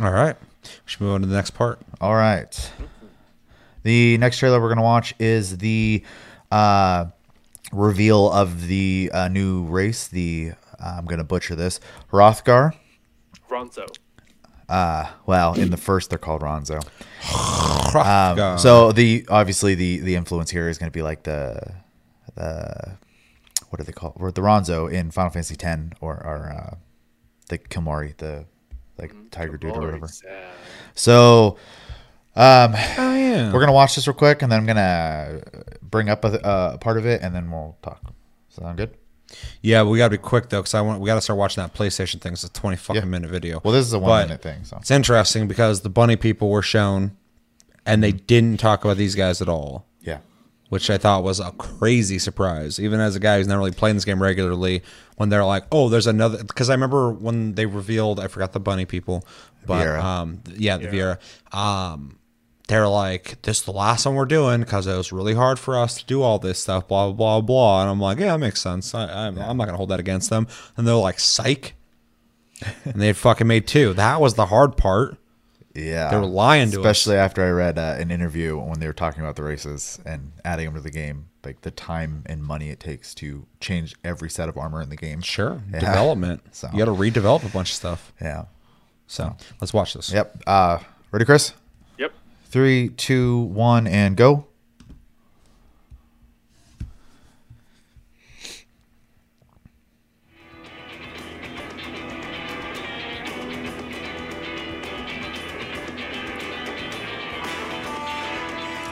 All right. We should move on to the next part. all right the next trailer we're going to watch is the uh, reveal of the uh, new race the uh, i'm going to butcher this Hrothgar Ronso. Well in the first they're called Ronso Um, Um, so the obviously the the influence here is going to be like the the what are they call or the Ronso in Final Fantasy X or or uh, the Kimahri the like tiger dude or whatever. Sad. So oh yeah. We're gonna watch this real quick, and then I'm gonna bring up a, a part of it, and then we'll talk. Sound good? Yeah, we gotta be quick though, because I want we gotta start watching that PlayStation thing. It's a twenty fucking Yeah. minute video. Well, this is a one But minute thing, so It's interesting because the bunny people were shown, and they didn't talk about these guys at all, yeah, which I thought was a crazy surprise. Even as a guy who's not really playing this game regularly, when they're like, "Oh, there's another," because I remember when they revealed, I forgot the bunny people, but Viera. um, yeah, the Viera, um. They're like, this is the last one we're doing because it was really hard for us to do all this stuff, blah, blah, blah, blah. And I'm like, yeah, that makes sense. I, I'm, I'm not going to hold that against them. And they're like, psych. and they fucking made two. That was the hard part. yeah. They were lying to us. Especially after I read uh, an interview when they were talking about the races and adding them to the game, like the time and money it takes to change every set of armor in the game. Sure. Yeah. Development. So- You got to redevelop a bunch of stuff. Yeah. So let's watch this. Yep. Uh, ready, Chris? Three, two, one, and go.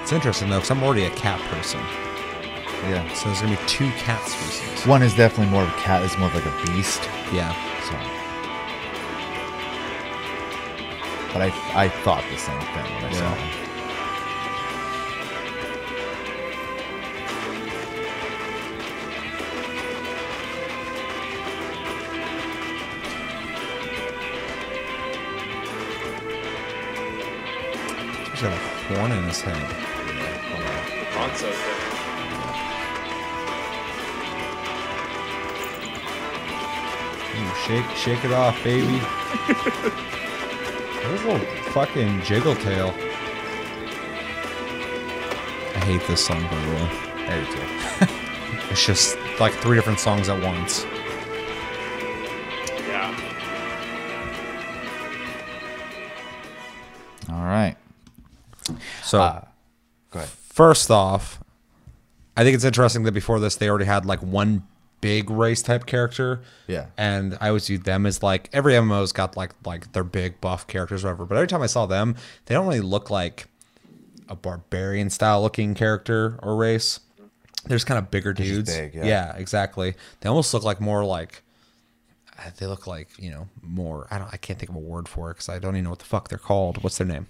It's interesting though, because I'm already a cat person. Yeah. So there's gonna be two cat species. One is definitely more of a cat. It's more of like a beast. Yeah. So. But I, I thought the same thing when I saw Yeah. him. He's got a horn in his head. Bronzo thing. Ooh, shake, shake it off, baby. A little fucking jiggle tail. I hate this song, by the way. I do too. It's just like three different songs at once. Yeah. All right. So, uh, Go ahead. first off, I think it's interesting that before this they already had like one big race type character. Yeah. And I always viewed them as like every MMO's got like like their big buff characters or whatever. But every time I saw them, they don't really look like a barbarian style looking character or race. They're just kind of bigger dudes. big, yeah. exactly. They almost look like more like uh, they look like you know more. I don't. I can't think of a word for it because I don't even know what the fuck they're called. What's their name?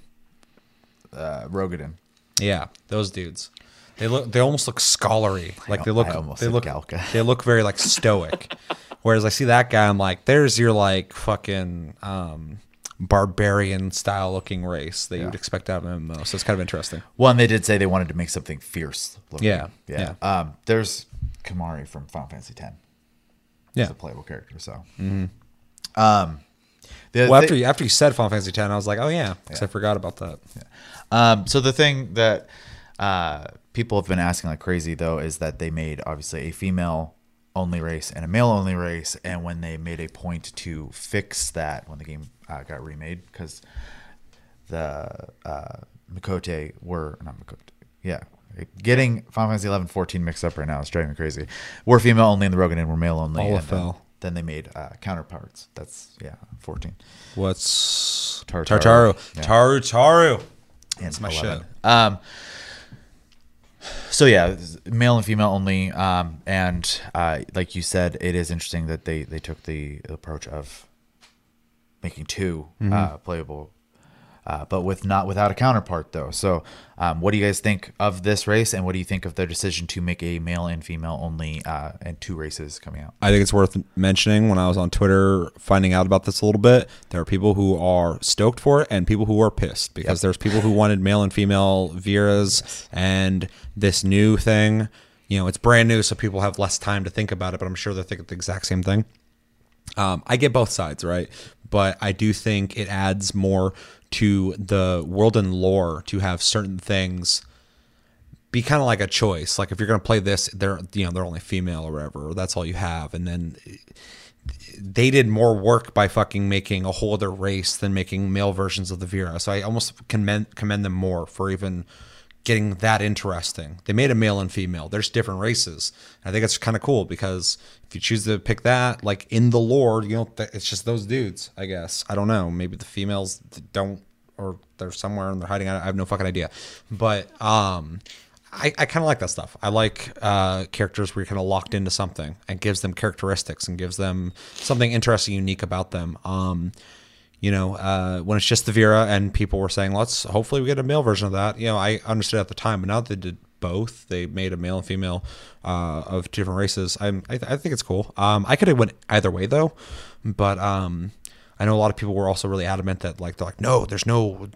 Uh, Roegadyn. Yeah, those dudes. They look. They almost look scholarly. Like they look. almost they look. Galka. They look very like stoic. Whereas I see that guy, I'm like, there's your like fucking um, barbarian style looking race that you would expect out of an MMO. So it's kind of interesting. One, they did say they wanted to make something fierce. Looking. Yeah, Yeah. Um, there's Kimahri from Final Fantasy X. Yeah. He's a playable character. So. Um. The Mm-hmm. Well, after thi- you, after you said Final Fantasy X, I was like, oh yeah, because I forgot about that. Um, so the thing that uh, people have been asking like crazy though is that they made obviously a female only race and a male only race, and when they made a point to fix that when the game uh, got remade because the uh, Miqo'te were not Miqo'te, yeah. Getting Final Fantasy 11, 14 mixed up right now is driving me crazy. We're female only, and the Rogan and were male only. then, Lalafell. then they made uh, counterparts. That's yeah, 14. What's Tartaru. Tartaru? Yeah. Tarutaru. and That's my 11. shit. Um, so yeah, male and female only. Um, and uh, like you said, it is interesting that they they took the approach of making 2 Mm-hmm. uh, playable, uh, but with not without a counterpart though. So, um, what do you guys think of this race, and what do you think of their decision to make a male and female only uh, and two races coming out? I think it's worth mentioning when I was on Twitter finding out about this a little bit. There are people who are stoked for it and people who are pissed because there's people who wanted male and female Vieras and this new thing. You know, it's brand new, so people have less time to think about it, but I'm sure they're thinking the exact same thing. Um, I get both sides, right? But I do think it adds more to the world and lore to have certain things be kind of like a choice. Like if you're gonna play this, they're you know they're only female or whatever, or that's all you have, and then they did more work by fucking making a whole other race than making male versions of the Viera. So I almost commend commend them more for even getting that interesting. They made a male and female. There's different races. I think it's kind of cool because if you choose to pick that, like in the lore, you know, it's just those dudes. I guess I don't know. Maybe the females don't or they're somewhere and they're hiding. I have no fucking idea. But um, I, I kind of like that stuff. I like uh, characters where you're kind of locked into something and gives them characteristics and gives them something interesting, unique about them. Um, you know, uh, when it's just the Viera and people were saying, let's hopefully we get a male version of that. You know, I understood at the time, but now they did both, they made a male and female uh, of different races. I'm, I, th- I think it's cool. Um, I could have went either way though, but um, I know a lot of people were also really adamant that like they're like, no, there's no,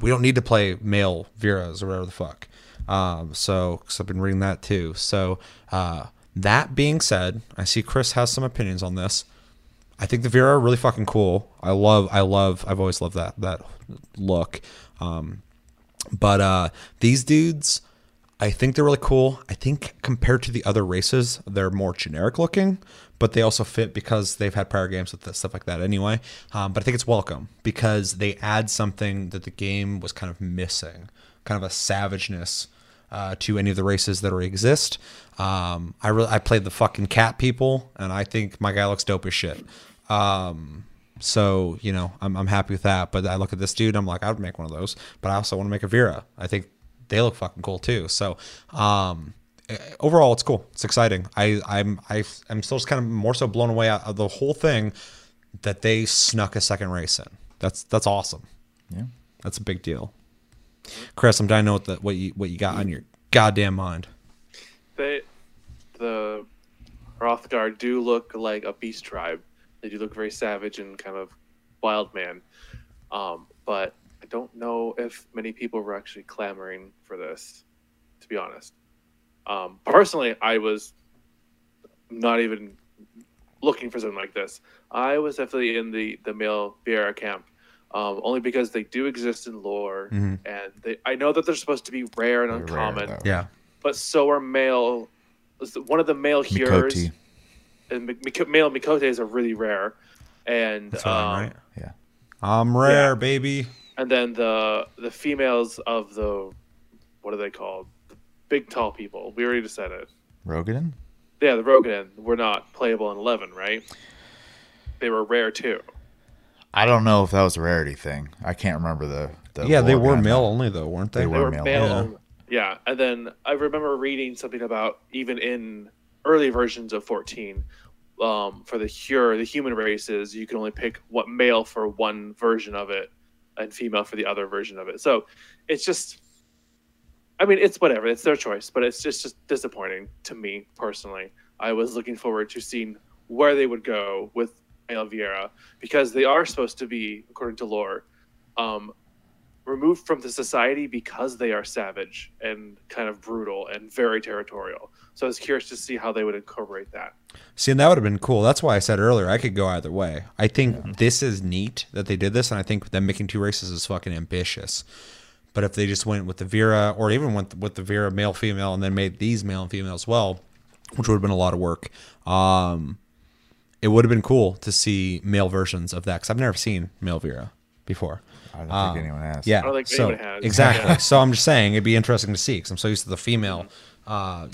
we don't need to play male Vieras or whatever the fuck. Um, so, because I've been reading that too. So, uh, that being said, I see Chris has some opinions on this. I think the Viera are really fucking cool. I love, I love, I've always loved that that look. Um, but uh, these dudes, I think they're really cool. I think compared to the other races, they're more generic looking, but they also fit because they've had prior games with this, stuff like that anyway. Um, but I think it's welcome because they add something that the game was kind of missing, kind of a savageness uh, to any of the races that already exist. Um, I really I played the fucking cat people, and I think my guy looks dope as shit. Um, so you know I'm I'm happy with that. But I look at this dude, I'm like I would make one of those, but I also want to make a Viera. I think they look fucking cool too. So um, eh, overall, it's cool. It's exciting. I I'm I I'm still just kind of more so blown away out of the whole thing that they snuck a second race in. That's that's awesome. Yeah. That's a big deal. Chris, I'm dying to know what the, what you what you got on your goddamn mind. They, the Hrothgar do look like a beast tribe. They do look very savage and kind of wild man. Um, but I don't know if many people were actually clamoring for this, to be honest. Um, personally, I was not even looking for something like this. I was definitely in the the male Viera camp, um, only because they do exist in lore, and they I know that they're supposed to be rare and They're uncommon though. Yeah. but so are male. One of the male heroes, Miqo'te. and Mik- Mik- male Miqo'tes are really rare, and That's what I'm um, right. Yeah. I'm rare, yeah. baby. and then the the females of the what are they called? The big tall people. We already just said it. Rogan? Yeah, the Rogan were not playable in eleven, right? They were rare too. I don't know if that was a rarity thing. I can't remember the. the yeah, they were behind male that. only though, weren't they? They They were were male. male. Yeah. Yeah, and then I remember reading something about even in early versions of 14, um, for the Hyur, the human races, you can only pick what male for one version of it, and female for the other version of it. So it's just, I mean, it's whatever. It's their choice, but it's just just disappointing to me personally. I was looking forward to seeing where they would go with male Viera because they are supposed to be, according to lore, um, removed from the society because they are savage and kind of brutal and very territorial. So I was curious to see how they would incorporate that. See, and that would have been cool. That's why I said earlier I could go either way. I think this is neat that they did this, and I think them making two races is fucking ambitious. But if they just went with the Viera, or even went with the Viera male female, and then made these male and female as well, which would have been a lot of work. Um, it would have been cool to see male versions of that because I've never seen male Viera before. I don't Um, think anyone has. Yeah. I don't think so, anyone has. Exactly. Yeah. so I'm just saying it'd be interesting to see because I'm so used to the female, uh,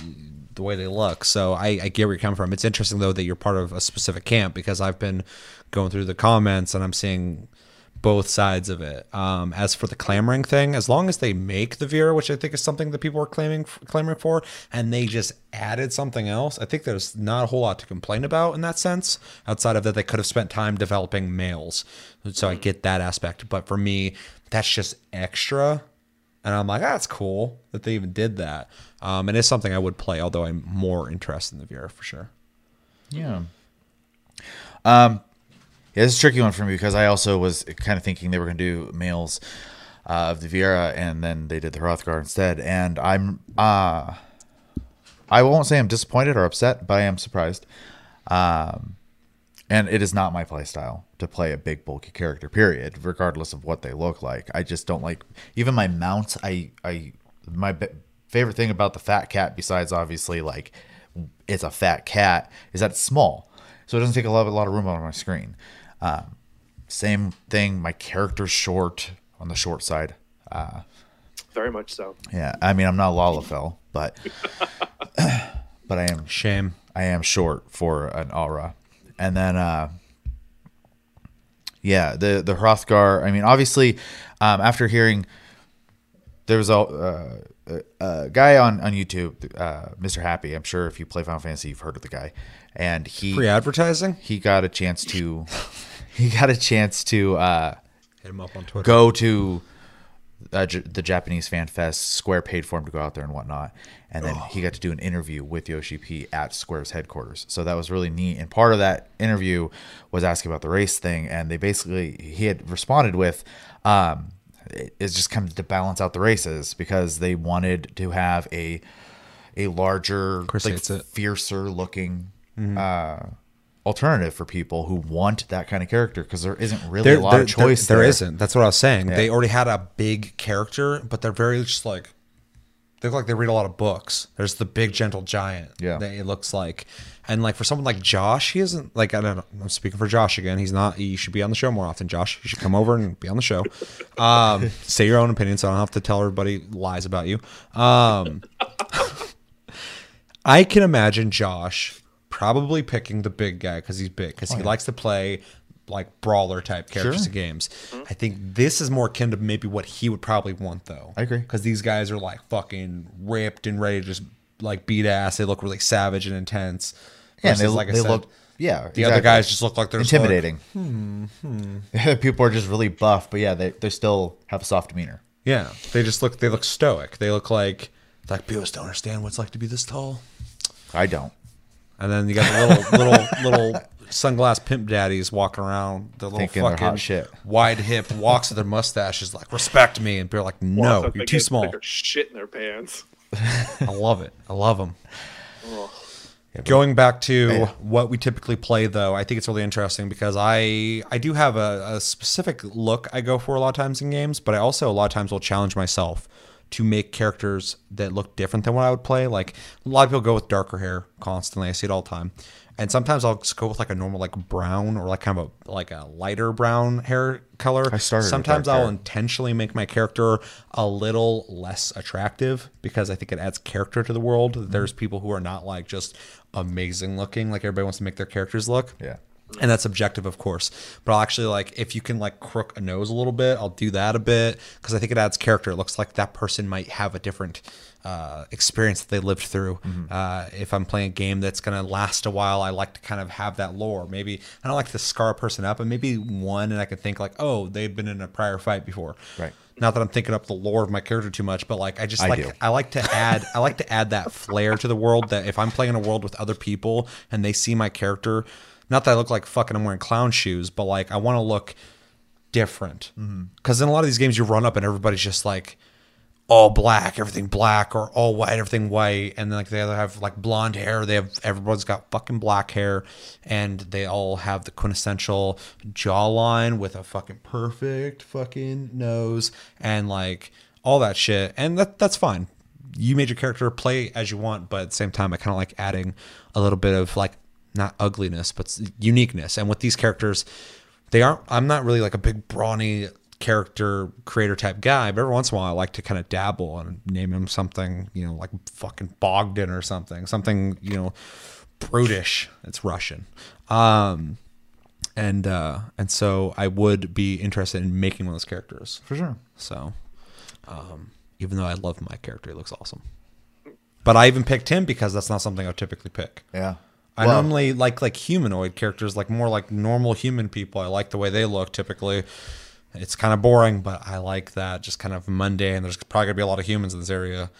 the way they look. So I, I get where you're coming from. It's interesting though that you're part of a specific camp because I've been going through the comments and I'm seeing both sides of it. Um, as for the clamoring thing, as long as they make the Viera, which I think is something that people are claiming clamoring for, and they just added something else, I think there's not a whole lot to complain about in that sense. Outside of that, they could have spent time developing males, so I get that aspect. But for me, that's just extra, and I'm like, ah, that's cool that they even did that. Um, and it's something I would play, although I'm more interested in the Viera for sure. Yeah. Um, yeah, is a tricky one for me because I also was kind of thinking they were going to do males uh, of the Viera, and then they did the Hrothgar instead. And I'm, uh, I won't say I'm disappointed or upset, but I am surprised. Um, and it is not my playstyle to play a big bulky character. Period, regardless of what they look like. I just don't like even my mount. I, I, my b- favorite thing about the fat cat, besides obviously like it's a fat cat, is that it's small, so it doesn't take a lot, a lot of room on my screen. Um, same thing. My character's short on the short side. Uh, Very much so. yeah, I mean I'm not Lalafell, but but I am Shame. I am short for an Au Ra. And then uh Yeah, the the Hrothgar. I mean, obviously, um, after hearing, there was a, uh, a, a guy on on YouTube, uh, Mr. Happy. I'm sure if you play Final Fantasy, you've heard of the guy, and he Free advertising? he got a chance to he got a chance to uh, Hit him up on Twitter. go to uh, J- the Japanese Fan Fest. Square paid for him to go out there and whatnot, and then he got to do an interview with Yoshi P at Square's headquarters. So that was really neat. And part of that interview was asking about the race thing, and they basically he had responded with. Um, it, it just comes to balance out the races because they wanted to have a a larger, like fiercer looking uh, alternative for people who want that kind of character because there isn't really There, a lot there, of choice. there there isn't. That's what I was saying. They already had a big character, but they're very just like they look like they read a lot of books. There's the big gentle giant. Yeah. that it looks like, and like for someone like Josh, he isn't like I don't know. I'm speaking for Josh again. He's not. He should be on the show more often. Josh, you should come over and be on the show. Um, say your own opinion, so I don't have to tell everybody lies about you. Um, I can imagine Josh probably picking the big guy because he's big because oh, he likes to play like brawler type characters Sure. in games. Mm-hmm. I think this is more akin to maybe what he would probably want though. I agree. because these guys are like fucking ripped and ready to just like beat ass. They look really savage and intense. Yeah, and they, Versus, like I they said, look. Yeah, the other guys just look like they're just like, intimidating. Hmm, hmm. People are just really buff, but yeah, they they still have a soft demeanor. yeah, they just look. They look stoic. They look like like people just don't understand what it's like to be this tall. I don't. And then you got the little little little sunglass pimp daddies walking around the little Thinking they're fucking hot shit. wide hip walks with their mustaches like respect me and they're like no Walk up you're and too get- small. like a shit in their pants. I love it. I love them going back to what we typically play though I think it's really interesting because I I do have a, a specific look I go for a lot of times in games but I also a lot of times will challenge myself to make characters that look different than what I would play like a lot of people go with darker hair constantly I see it all the time and sometimes I'll just go with like a normal like brown or like kind of a like a lighter brown hair color. I started Sometimes I'll hair. intentionally make my character a little less attractive because I think it adds character to the world. Mm-hmm. There's people who are not like just amazing looking, like everybody wants to make their characters look. Yeah. And that's subjective, of course. But I'll actually like if you can like crook a nose a little bit, I'll do that a bit because I think it adds character. It looks like that person might have a different uh, experience that they lived through. Uh, if I'm playing a game that's gonna last a while, I like to kind of have that lore. Maybe I don't like to scar a person up, but maybe one, and I can think like, oh, they've been in a prior fight before. Right. Not that I'm thinking up the lore of my character too much, but like I just I like do. I like to add I like to add that flair to the world that if I'm playing in a world with other people and they see my character, not that I look like fucking I'm wearing clown shoes, but like I want to look different. Mm-hmm. Because in a lot of these games, you run up and everybody's just like all black, everything black, or all white, everything white, and then like they either have like blonde hair, they have everyone's got fucking black hair, and they all have the quintessential jawline with a fucking perfect fucking nose and like all that shit, and that that's fine. You made your character play as you want, but at the same time, I kind of like adding a little bit of like not ugliness, but uniqueness. And with these characters, they aren't. I'm not really like a big brawny character creator type guy, but every once in a while I like to kind of dabble and name him something, you know, like fucking Bogdan or something, something you know, brutish. It's Russian. Um, and uh, and so I would be interested in making one of those characters For sure. so, um, even though I love my character, he looks awesome. But I even picked him because that's not something I would typically pick. Yeah. I normally like like humanoid characters, like more like normal human people. I like the way they look. Typically, it's kind of boring, but I like that just kind of mundane. There's probably gonna be a lot of humans in this area.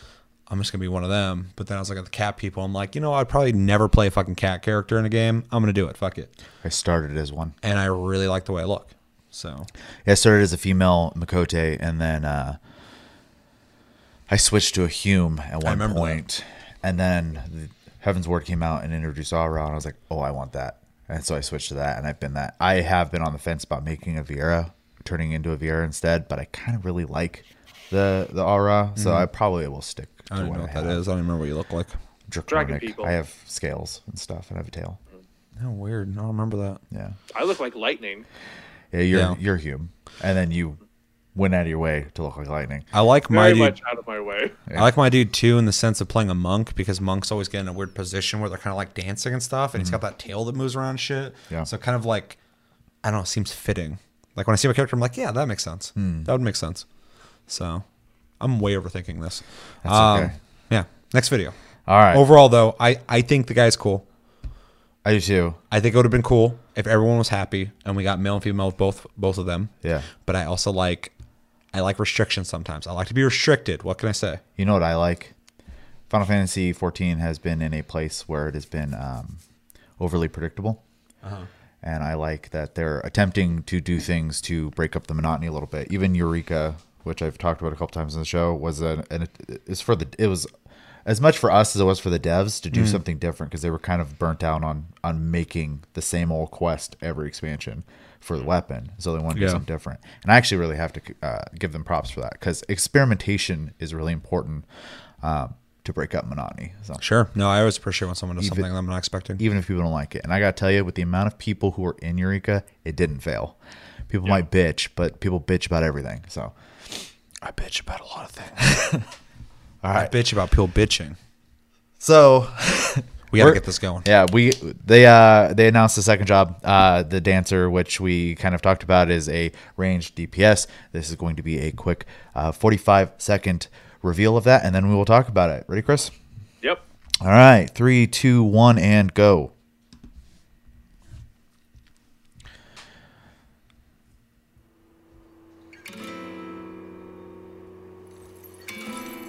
I'm just gonna be one of them. But then I was like at the cat people. I'm like, you know, I'd probably never play a fucking cat character in a game. I'm gonna do it. Fuck it. I started as one. And I really like the way I look. So Yeah, I started as a female Miqo'te, and then uh, I switched to a Hume at one remember point, and then the Heavensward came out and introduced Au Ra, and I was like, oh, I want that, and so I switched to that, and I've been that. I have been on the fence about making a Viera, turning into a Viera instead, but I kind of really like the the Au Ra, so I probably will stick to Mm-hmm. I don't what know I what that have. is. I don't remember what you look like. Draconic. people. I have scales and stuff, and I have a tail. Oh, weird. I don't remember that. Yeah, I look like lightning. yeah, you're Yeah. you're Hume, and then you went out of your way to look like lightning. I like my dude. much out of my way. I like my dude too in the sense of playing a monk because monks always get in a weird position where they're kind of like dancing and stuff, and he's got that tail that moves around and shit. Mm-hmm. Yeah. So kind of like, I don't know, it seems fitting. Like when I see my character, I'm like, yeah, that makes sense. Hmm. That would make sense. So I'm way overthinking this. That's Um, okay. Yeah. Next video. All right. Overall, though, I I think the guy's cool. I do too. I think it would have been cool if everyone was happy and we got male and female both both of them. Yeah. But I also like I like restrictions sometimes. I like to be restricted. What can I say? You know what I like? Final Fantasy 14 has been in a place where it has been um, overly predictable. And I like that they're attempting to do things to break up the monotony a little bit. Even Eureka, which I've talked about a couple times in the show, was an, an is for the it was as much for us as it was for the devs to do something different because they were kind of burnt out on on making the same old quest every expansion for the weapon. So they wanted to Yeah. do something different. And I actually really have to uh, give them props for that because experimentation is really important um, to break up monotony. So Sure. No, I always appreciate when someone does Even- something I'm not expecting. even if people don't like it. And I got to tell you, with the amount of people who were in Eureka, it didn't fail. People might bitch, but people bitch about everything. So, I bitch about a lot of things. All right. I bitch about people bitching. so We got to get this going. yeah, we they uh they announced the second job, uh the dancer, which we kind of talked about, is a ranged DPS. This is going to be a quick uh, 45 second reveal of that, and then we will talk about it. Ready, Chris? Yep. All right, three, two, one, and go.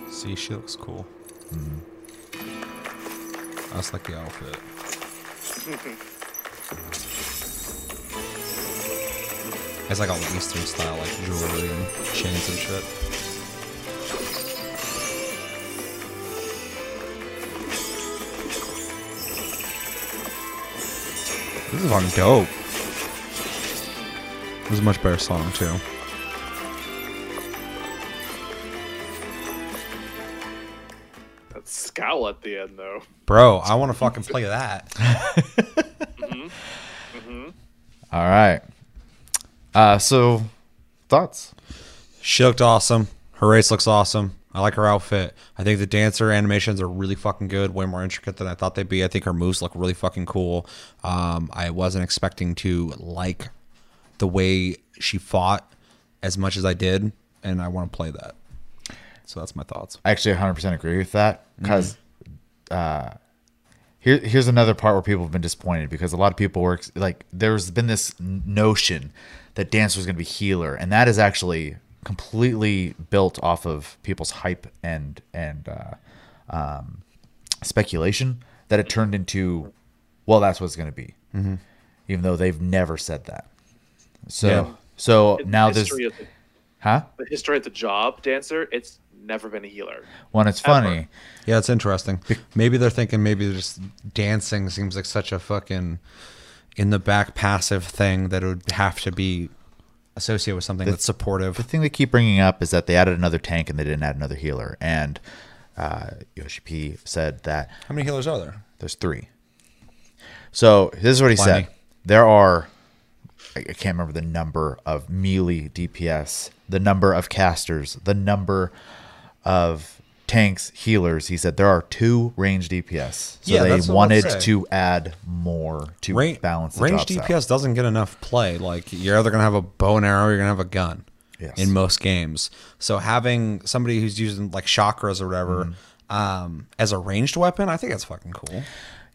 See, she looks cool. I just like the outfit. It's like all the Eastern style, like jewelry and chains and shit. This is fucking dope. This is a much better song too. Scowl at the end, though. Bro, I want to fucking play that. All right. Uh, so thoughts? She looked awesome. Her race looks awesome. I like her outfit. I think the dancer animations are really fucking good, way more intricate than I thought they'd be. I think her moves look really fucking cool. Um, I wasn't expecting to like the way she fought as much as I did, and I want to play that. So that's my thoughts. I actually 100% agree with that because uh, here, here's another part where people have been disappointed because a lot of people were like, there's been this notion that Dancer was going to be healer, and that is actually completely built off of people's hype and and uh, um, speculation that it turned into, well, that's what it's going to be, even though they've never said that. So Yeah. so In now the this, history the, huh? the history of the job dancer, it's never been a healer. When it's Ever. funny. Yeah, it's interesting. Maybe they're thinking maybe they're just dancing seems like such a fucking in the back passive thing that it would have to be associated with something that's supportive. the thing they keep bringing up is that they added another tank and they didn't add another healer. And uh, Yoshi P said that How many healers are there? there's three. So this is what he Plenty. said: there are, I I can't remember the number of melee DPS, the number of casters, the number of tanks, healers. He said there are two range DPS. So Yeah, they that's what I wanted to add more to Range, balance the range jobs out. DPS doesn't get enough play. Like you're either gonna have a bow and arrow, or you're gonna have a gun. Yes. In most games, so having somebody who's using like chakrams or whatever Mm-hmm. um, as a ranged weapon, I think that's fucking cool.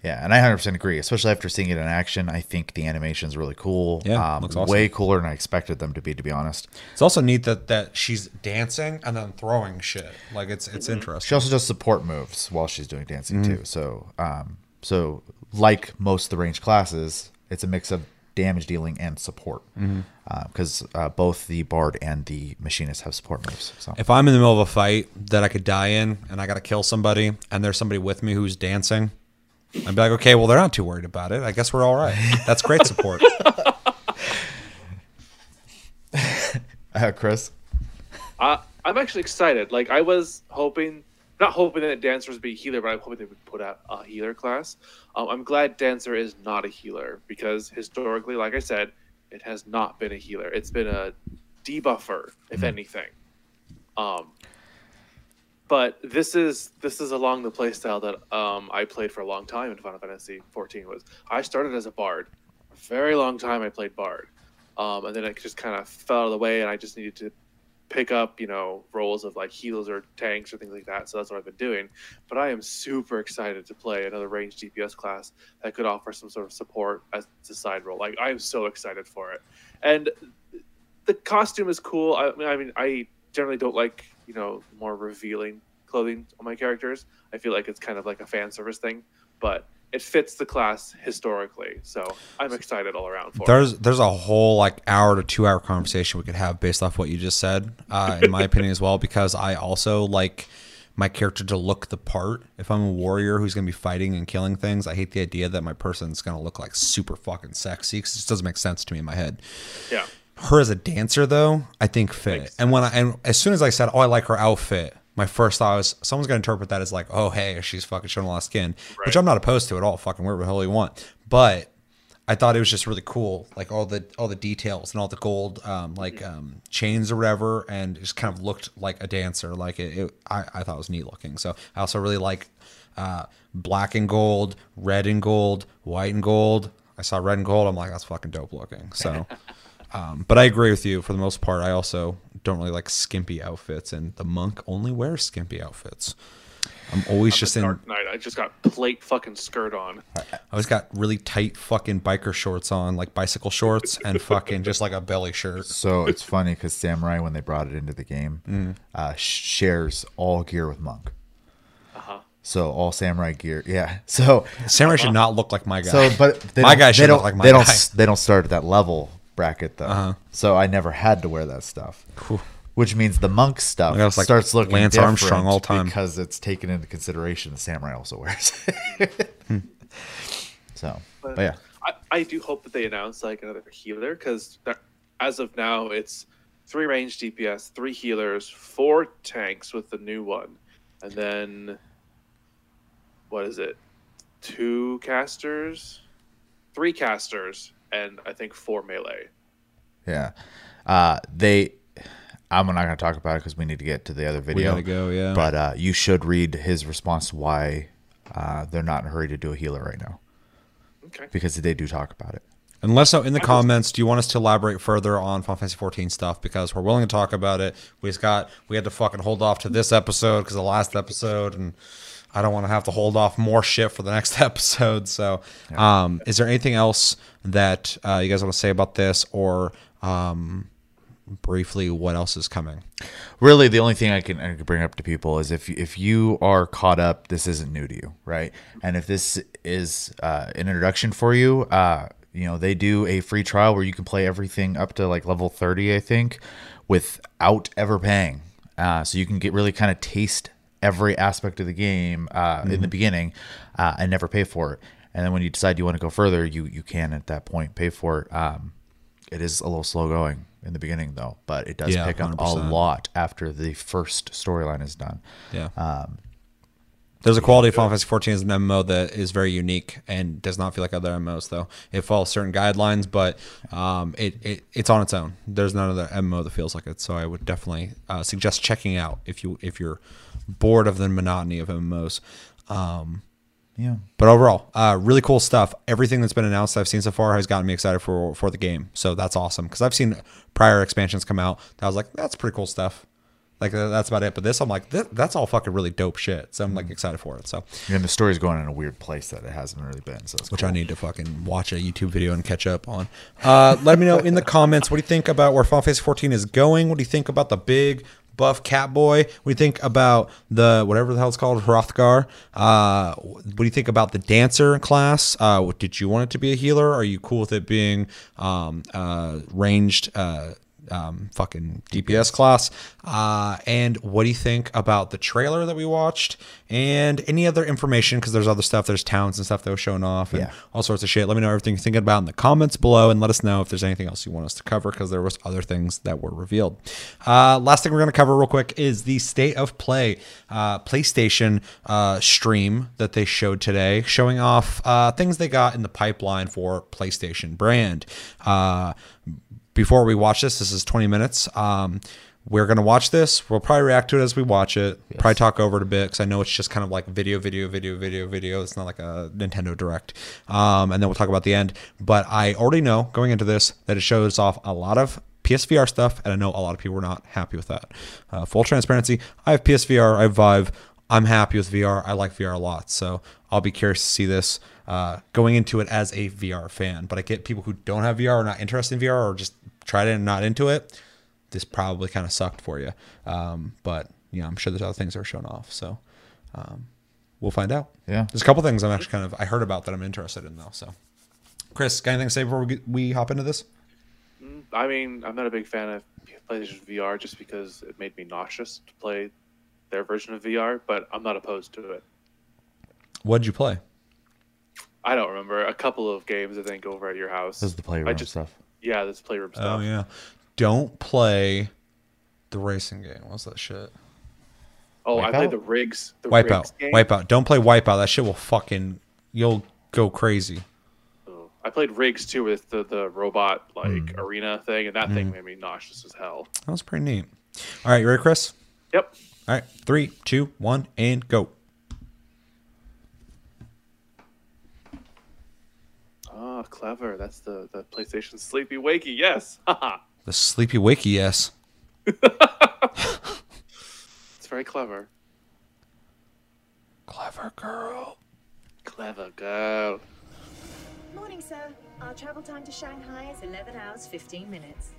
Yeah, and I 100% agree, especially after seeing it in action. I think the animation's really cool. Yeah, um, looks awesome. way cooler than I expected them to be, to be honest. It's also neat that that she's dancing and then throwing shit. Like it's it's interesting. She also does support moves while she's doing dancing Mm-hmm. too. So, um, so like most of the range classes, it's a mix of damage dealing and support Mm-hmm. because uh, both the bard and the machinist have support moves. So If I'm in the middle of a fight that I could die in and I got to kill somebody and there's somebody with me who's dancing, I'd be like, okay, well, they're not too worried about it. I guess we're all right. That's great support. uh, Chris, I, I'm actually excited. Like I was hoping, not hoping that dancers would be a healer, but I'm hoping they would put out a healer class. Um, I'm glad dancer is not a healer because historically, like I said, it has not been a healer. It's been a debuffer, if anything. Um, but this is this is along the playstyle that um, I played for a long time in Final Fantasy 14. Was I started as a bard, a very long time I played bard. um, and then it just kind of fell out of the way, and I just needed to pick up, you know, roles of like healers or tanks or things like that. So that's what I've been doing. But I am super excited to play another ranged DPS class that could offer some sort of support as a side role. Like I am so excited for it, and the costume is cool. I I mean, I generally don't like you know more revealing clothing on my characters. I feel like it's kind of like a fan service thing, but it fits the class historically. So I'm excited all around for it. There's there's a whole like hour to two hour conversation we could have based off what you just said, uh, in my opinion as well, because I also like my character to look the part. If I'm a warrior who's gonna be fighting and killing things, I hate the idea that my person's gonna look like super fucking sexy because it just doesn't make sense to me in my head. Yeah. Her as a dancer though, I think fit. Makes And when I and as soon as I said, "Oh, I like her outfit," my first thought was someone's gonna interpret that as like, "Oh, hey, she's fucking showing a lot of skin," which I'm not opposed to at all. Fucking wear what the hell you want, but I thought it was just really cool, like all the all the details and all the gold, um, like um, chains or whatever, and it just kind of looked like a dancer. Like it, it I, I thought it was neat looking. So I also really like uh, black and gold, red and gold, white and gold. I saw red and gold. I'm like, that's fucking dope looking. So, um, but I agree with you for the most part. I also don't really like skimpy outfits, and the monk only wears skimpy outfits. I'm always just in. Dark Knight. I just got plate fucking skirt on. I always got really tight fucking biker shorts on, like bicycle shorts, and fucking just like a belly shirt. So it's funny because Samurai, when they brought it into the game, Mm-hmm. uh, shares all gear with Monk. Uh-huh. So all Samurai gear, yeah. So Samurai should not look like my guy. so, but they my don't- guy they don't look like my they don't they don't start at that level bracket though. Uh-huh. So I never had to wear that stuff. Which means the monk stuff Like, it's like starts looking Lance different Armstrong all time. because it's taken into consideration the samurai also wears. Hmm. So, But, but yeah, I, I do hope that they announce like another healer because as of now it's three range DPS, three healers, four tanks with the new one, and then what is it? Two casters, three casters, and I think four melee. yeah. Uh, they, I'm not going to talk about it because we need to get to the other video. We gotta go, yeah. But uh, you should read his response to why uh, they're not in a hurry to do a healer right now Okay. because they do talk about it. And let us know in the comments. Do you want us to elaborate further on Final Fantasy 14 stuff? Because we're willing to talk about it. We just got we had to fucking hold off to this episode because the last episode, and I don't want to have to hold off more shit for the next episode. So, um, is there anything else that uh, you guys want to say about this, or um, briefly what else is coming? really the only thing I can, I can bring up to people is if if you are caught up, this isn't new to you, right? And if this is uh, an introduction for you, uh, you know they do a free trial where you can play everything up to like level thirty, I think, without ever paying. Uh, so you can get really kind of taste every aspect of the game uh, in the beginning uh, and never pay for it. And then when you decide you want to go further, you you can at that point pay for it. Um, it is a little slow going in the beginning though, but it does Yeah, pick up a lot after the first storyline is done. Yeah. Um, There's a quality of Final Fantasy 14 as an MMO that is very unique and does not feel like other MMOs though. It follows certain guidelines, but um, it, it it's on its own. There's none other MMO that feels like it. So I would definitely uh, suggest checking out if you if you're bored of the monotony of MMOs. Um, Yeah. but overall, uh, really cool stuff. Everything that's been announced I've seen so far has gotten me excited for for the game. So that's awesome because I've seen prior expansions come out that I was like, that's pretty cool stuff. Like uh, that's about it. But this, I'm like, "Th- that's all fucking really dope shit. So I'm like excited for it. So And the story's going in a weird place that it hasn't really been. So which cool. I need to fucking watch a YouTube video and catch up on. Uh, let me know in the comments what do you think about where Final Fantasy 14 is going. What do you think about the big buff cat boy? What do you think about the whatever the hell it's called Hrothgar? Uh, what do you think about the dancer class? Uh, did you want it to be a healer? Are you cool with it being um, uh, ranged? Uh, um, fucking DPS class. Uh, and what do you think about the trailer that we watched and any other information? Because there's other stuff, there's towns and stuff that was shown off and Yeah. all sorts of shit. Let me know everything you're thinking about in the comments below and let us know if there's anything else you want us to cover because there was other things that were revealed. Uh, last thing we're going to cover real quick is the state of play uh, PlayStation uh, stream that they showed today, showing off uh, things they got in the pipeline for PlayStation brand. Before we watch this, this is 20 minutes. Um, we're gonna watch this. We'll probably react to it as we watch it. Probably talk over it a bit because I know it's just kind of like video, video, video, video, video. It's not like a Nintendo Direct. Um, and then we'll talk about the end. But I already know going into this that it shows off a lot of PSVR stuff, and I know a lot of people were not happy with that. Uh, full transparency, I have PSVR, I have Vive. I'm happy with VR. I like VR a lot, so I'll be curious to see this uh, going into it as a VR fan. But I get people who don't have VR or not interested in VR or just tried it and not into it. This probably kind of sucked for you, um, but you know I'm sure there's other things that are shown off. So um, we'll find out. Yeah. there's a couple things I'm actually kind of I heard about that I'm interested in though. So, Chris, got anything to say before we, get, we hop into this? I mean, I'm not a big fan of PlayStation VR just because it made me nauseous to play their version of VR, but I'm not opposed to it. What did you play? I don't remember a couple of games I think over at your house. This is the playroom I just stuff. Yeah, this playroom stuff. Oh yeah, don't play the racing game. What's that shit? Oh, I played the rigs. The rigs Wipeout. game. Wipeout. Don't play Wipeout. That shit will fucking you'll go crazy. Oh, I played rigs too with the the robot like Hmm. arena thing, and that thing made me nauseous as hell. That was pretty neat. All right, you ready, Chris? Yep. All right, three, two, one, and go. Oh, clever. That's the the PlayStation Sleepy Wakey. Yes. The sleepy wakey, yes. it's very clever. Clever girl. Clever girl. Morning, sir. Our travel time to Shanghai is 11 hours 15 minutes.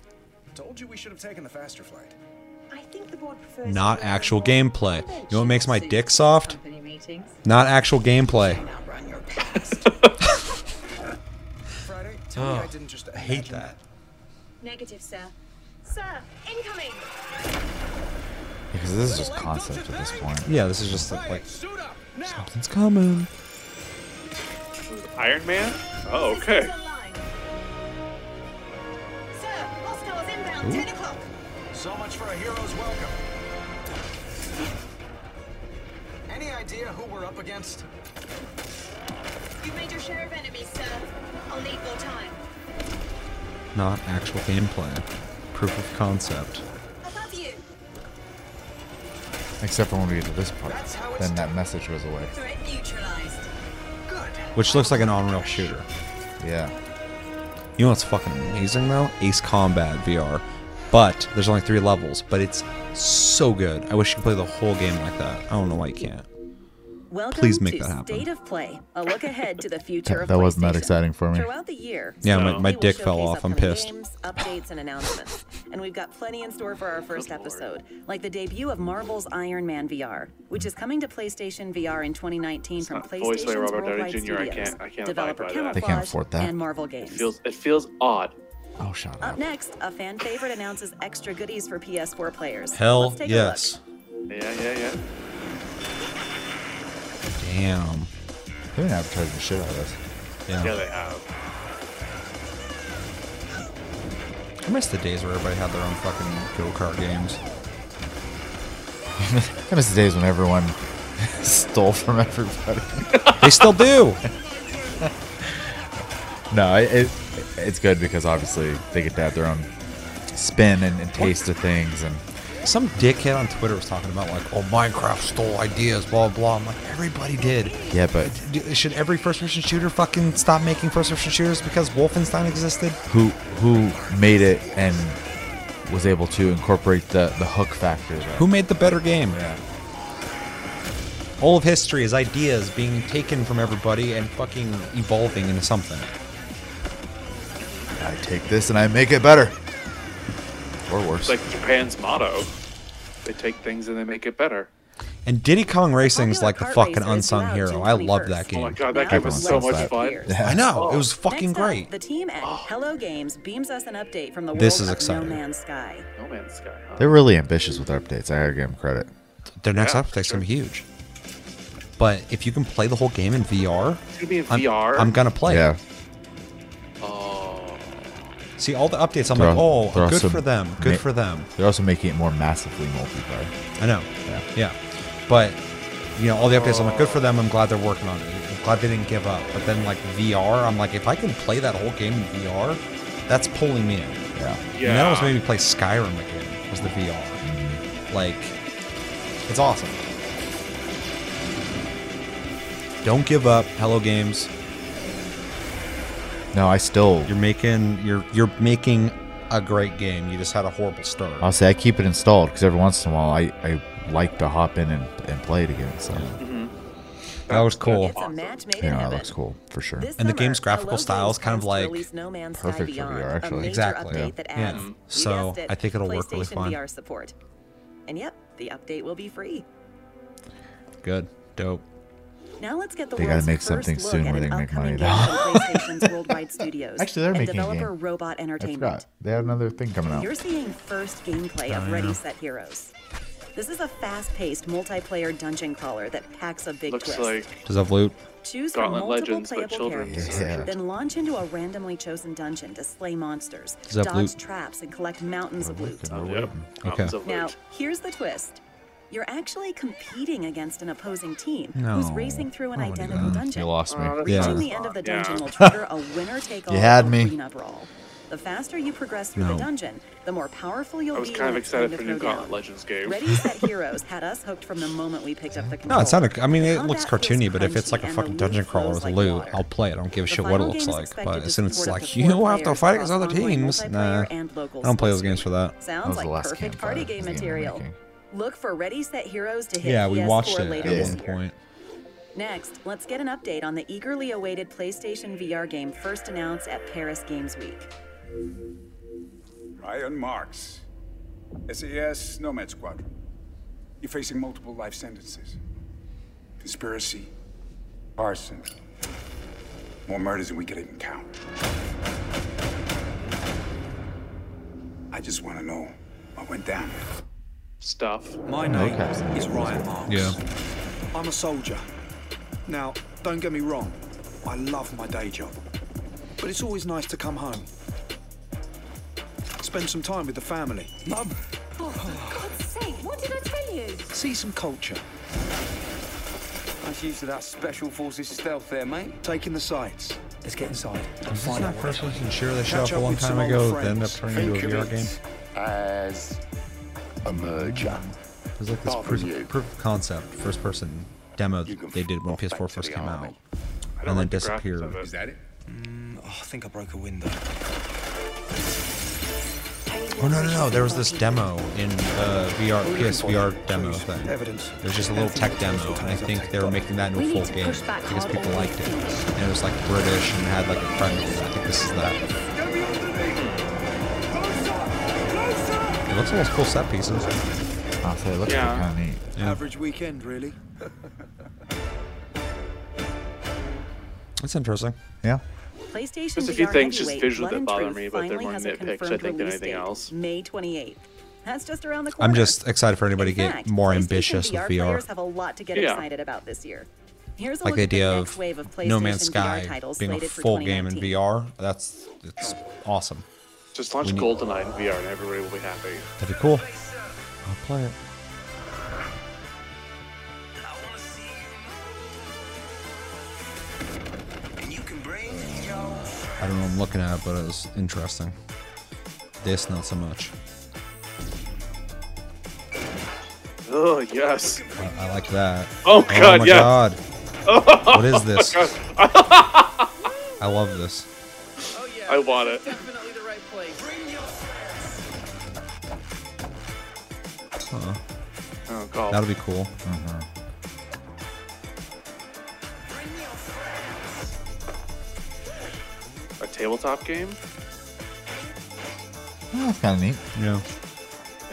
Told you we should have taken the faster flight. I think the board prefers. Not actual gameplay. You know what makes my dick soft? Not actual gameplay. Outrun your past. Friday, tell me oh, I didn't just I hate imagine that. Negative, sir. Sir, incoming. Because this is just concept at this point. Yeah, this is just like Suit up now. something's coming. Iron Man. Oh, okay. Systems online. Sir, inbound 10 o'clock. So much for a hero's welcome. Any idea who we're up against? You've made your share of enemies, sir. I'll need more time. Not actual gameplay. Proof of concept. Above you. Except for when we get to this part. That's how it's Then that message goes away. Good. Which looks like an on-rail shooter. Yeah. You know what's fucking amazing though? Ace Combat VR. But there's only three levels, but it's so good. I wish you could play the whole game like that. I don't know why you can't. Welcome Please make to that happen. State of Play, a look ahead to the future That- of that wasn't that exciting for me. Throughout the year, Yeah, my- my dick fell off. I'm pissed. Games, updates, and announcements, and we've got plenty in store for our first episode, like the debut of Marvel's Iron Man VR, which is coming to PlayStation VR in 2019 from not voiced by PlayStation's Robert Downey Worldwide Jr. I Studios, can't- I can't developer abide by that. They can't Camouflaj, afford that. and Marvel Games. It feels it feels odd. Oh, shut Up up. next, a fan favorite announces extra goodies for PS4 players. Hell Let's take yes. a look. Yeah, yeah, yeah. Damn. They've been advertising the shit out of this. Yeah. Yeah, they have. I miss the days where everybody had their own fucking go kart games. I miss the days when everyone stole from everybody. They still do. no, it, it it's good because obviously they get to have their own spin and, and taste of things, and Some dickhead on Twitter was talking about like, oh, Minecraft stole ideas, blah blah. I'm like, everybody did. yeah, but D- Should every first-person shooter fucking stop making first-person shooters because Wolfenstein existed? who who made it and was able to incorporate the the hook factor? Though? Who made the better game? Yeah. All of history is ideas being taken from everybody and fucking evolving into something. I take this and I make it better, or worse. It's like Japan's motto. They take things and they make it better. And Diddy Kong Racing is like the fucking unsung hero. I love 21st. that Oh my game. god, that game was so much that. fun. Years. I know it was Next fucking up, great. The team at oh. Hello Games beams us an update from the world This is of exciting. No Man's Sky. No Man's Sky. Huh? They're really ambitious with their updates. I gotta give them credit. Their next Yeah, update's sure. gonna be huge. But if you can play the whole game in VR, It's gonna be in I'm, VR. I'm gonna play. Yeah, it. See all the updates. I'm They're like, al- oh, good also for them. Good ma- for them. they're also making it more massively multiplayer. I know. Yeah. Yeah. But you know, all the updates. I'm like, good for them. I'm glad they're working on it. I'm glad they didn't give up. But then like VR, I'm like, if I can play that whole game in VR, that's pulling me in. Yeah. And that almost made me play Skyrim again. Was the VR mm-hmm. like? It's awesome. Don't give up, Hello Games. No, I still. You're making you're you're making a great game. You just had a horrible start. I'll say I keep it installed because every once in a while I, I like to hop in and, and play it again. So mm-hmm. That was cool. It's a match yeah, that looks cool for sure. This And the summer, game's graphical Hello style is kind of like No Man's perfect Sky for VR, actually. Exactly, yeah. that Yeah. adds, you So, it, I think it'll work really PlayStation fun. VR support. And yep, the update will be free. Good, dope. Now let's get the They gotta make first something look soon at where an they make money, though. PlayStation's worldwide studios. Actually, they're and making a game. Robot I forgot. They had another thing coming out. You're seeing first gameplay of Ready. Set Heroes. This is a fast-paced multiplayer dungeon crawler that packs a big Looks twist. like Does it have loot? Choose Gauntlet from multiple Legends, playable characters. Yeah. Then launch into a randomly chosen dungeon to slay monsters, dodge loot? traps, and collect mountains of loot. Yep. Okay. Mountains of Now, here's the twist. You're actually competing against an opposing team who's racing through an I don't wanna do identical that. dungeon. You lost me. Oh, that's Yeah. The end of the dungeon Yeah. will trigger a winner-take-all You had me. arena brawl. The faster you progress through No. the dungeon, the more powerful you'll be. I was be. kind of when it's time excited for new throw. Gauntlet Legends game. Ready Set Heroes had us hooked from the moment we picked up the controls. No, it sounded. I mean, it looks cartoony, but if it's like a fucking dungeon crawler with like loot, water. I'll play it. I don't give a The shit what it looks like. But as soon as it's like up to you have to fight against other teams, nah, and local I don't play those games for that. That Sounds was the like last perfect party game the game we're material. making. Look for Ready Set Heroes to hit Yeah, we PS4 watched it later at this one year. point. Next, let's get an update on the eagerly awaited PlayStation VR game first announced at Paris Games Week. Ryan Marks. SAS Nomad Squadron. You're facing multiple life sentences. Conspiracy. Arson. More murders than we could even count. I just want to know what went down. Stuff. My name Okay. is Ryan Marks. Yeah. I'm a soldier. Now, don't get me wrong, I love my day job. But it's always nice to come home. Spend some time with the family. Mum, Oh, for God's sake, what did I tell you? see some culture, Nice use of that Special Forces stealth there, mate. taking the sights. Let's get inside and Is find that out what first person shooter they showed Catch up a long time ago that ended up turning into a VR game? as a merger. It was like this Bother proof, you. proof of concept, first person demo they did when PS4 first came army. out. And don't then like the disappeared. of it. Is that it? Oh, I think I broke a window. Oh no no no! There was this demo in the VR PSVR demo thing. Evidence. It was just a little tech demo, and I think they were making that into a full game because people liked it, and it was like British and had like a premise. I think this is that. It looks almost cool set pieces. I'll say it looks Yeah. kind of neat. Yeah. Average weekend, really. That's interesting. Yeah. PlayStation There's a few VR things just visually Blood that bother me, but they're finally more has a nitpicks, I confirmed think, than release anything date, else. May 28th. That's just around the corner. I'm just excited for anybody to get more PlayStation ambitious with VR VR. players have a lot to get Yeah. excited about this year. Here's a Like look the at the idea next of wave of PlayStation No Man's VR Sky being a full game in VR. That's it's awesome. Just launch need- GoldenEye in VR and everybody will be happy. That'd be cool. I'll play it. I don't know what I'm looking at, but it was interesting. This, not so much. Oh yes. I, I like that. Oh, oh God, oh, my yes. god. what is oh, this? I love this. I want it. Huh. Oh god. That'll be cool. A tabletop game? Yeah, that's kind of neat. Yeah.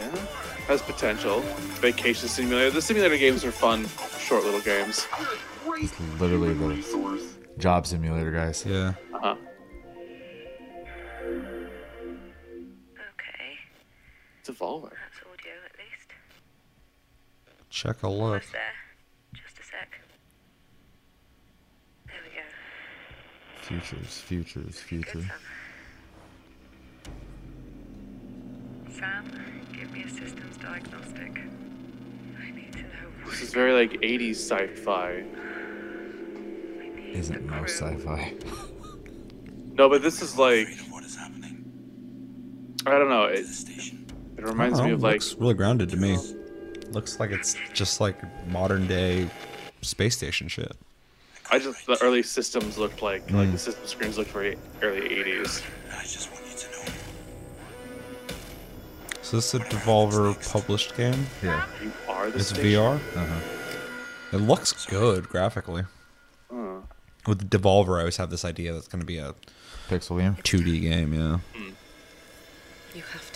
Yeah. Has potential. Vacation simulator. The simulator games are fun, short little games. It's literally the job simulator, guys. Yeah. Uh-huh. Okay, It's Evolver. that's audio at least. Check a look. Almost there. Just a sec. There we go. Futures, futures, future. Sam, give me a systems diagnostic. I need to know This is very like 80s sci-fi. Isn't most sci-fi. No, but this is like. I don't know. It, it reminds me of like looks really grounded to me. Looks like it's just like modern day space station shit. I just the early systems looked like like Mm. the system screens looked very early '80s. So this is a Devolver published game. Yeah. You are the It's station? VR. Uh-huh. It looks good graphically. Huh. With Devolver, I always have this idea that's going to be a Pixel game. 2D game. Yeah. You have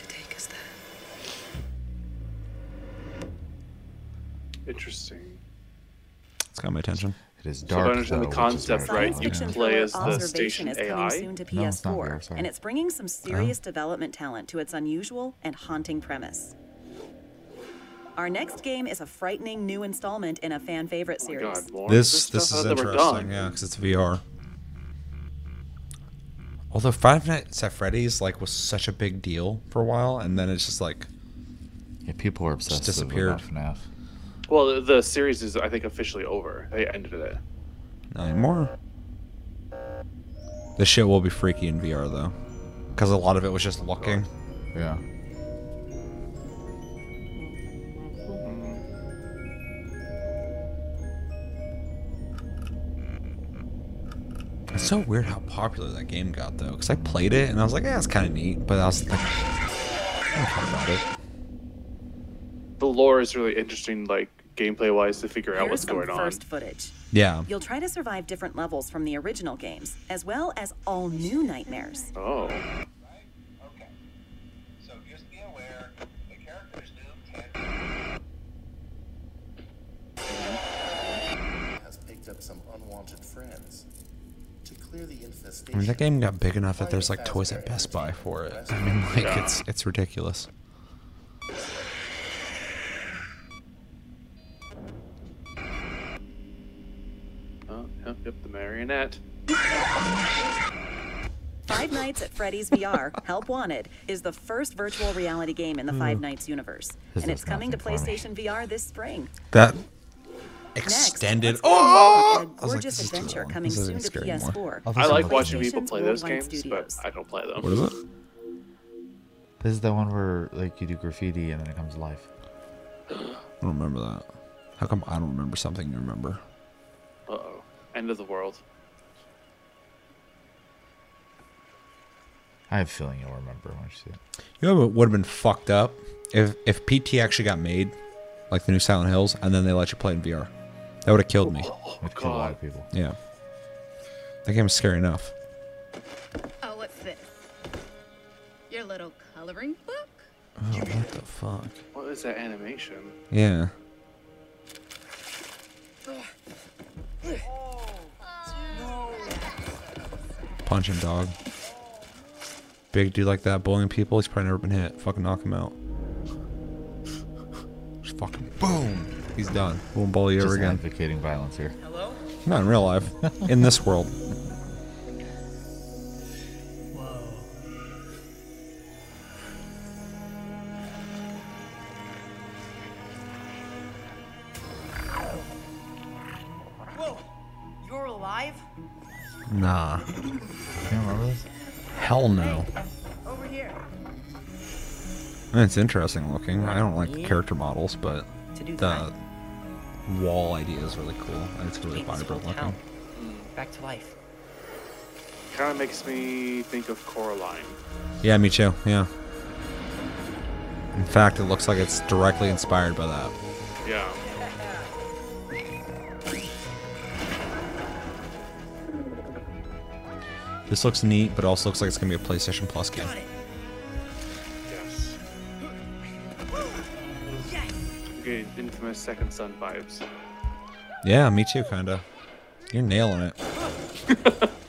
Interesting. It's got my attention. It is So if dark. I understand the though, which is concept right, fun. you Fiction play thriller as the station is coming AI. soon to No, it's not PS4, VR, sorry. and it's bringing some serious development talent to its unusual and haunting premise. Our next game is a frightening new installment in a fan favorite Oh series. God, more This this is I thought they were interesting. Yeah, because it's VR. Although Five Nights at Freddy's like was such a big deal for a while, and then it's just like Yeah, people are obsessed with disappeared. FNAF. Well, the, the series is I think officially over. They ended it. not anymore. This shit will be freaky in VR though, because a lot of it was just looking. Yeah. Mm-hmm. It's so weird how popular that game got though, because I played it and I was like, yeah, it's kind of neat, but I was like, I don't care about it. The lore is really interesting, like gameplay wise, to figure out what's some going on. first footage. Yeah. You'll try to survive different levels from the original games, as well as all new nightmares. Oh. has picked up some unwanted friends. To clear the I infestation, mean, that game got big enough that there's like toys at Best Buy for it. I mean, like Yeah. it's it's ridiculous. Oh, yep, yep, the marionette. Five Nights at Freddy's VR, Help Wanted, is the first virtual reality game in the Five Hmm. Nights universe, This and it's coming to nothing for. PlayStation VR this spring. That extended. let's Oh, on a I was like, gorgeous this is too adventure coming soon to scary. PS4. I like watching people play those games, Studios. but I don't play them. What is it? This is the one where like you do graffiti and then it comes to life. I don't remember that. How come I don't remember something you remember? Oh. End of the world. I have a feeling you'll remember when you see it. You know what would have been fucked up if if PT actually got made, like the new Silent Hills, and then they let you play it in VR. That would have killed me. Oh, it killed a lot of people. Yeah. That game is scary enough. Oh, what's this? Your little coloring book? Oh, what the fuck? What is that animation? Yeah. Punch him, dog. Big dude like that bullying people, he's probably never been hit. Fucking knock him out. Just fucking boom. He's done. Won't bully you ever Just again. advocating violence here. Hello? Not in real life. in this world. Whoa! You're alive? Nah. Hell no. Over here. I it's interesting looking. I don't like the character models, but the wall idea is really cool. It's really vibrant looking. Mm, back to life. Kind of makes me think of Coraline. Yeah, me too. Yeah. In fact, it looks like it's directly inspired by that. Yeah. This looks neat, but also looks like it's gonna be a PlayStation Plus game. Yes. Okay, infamous Second Son vibes. Yeah, me too, kinda. You're nailing it.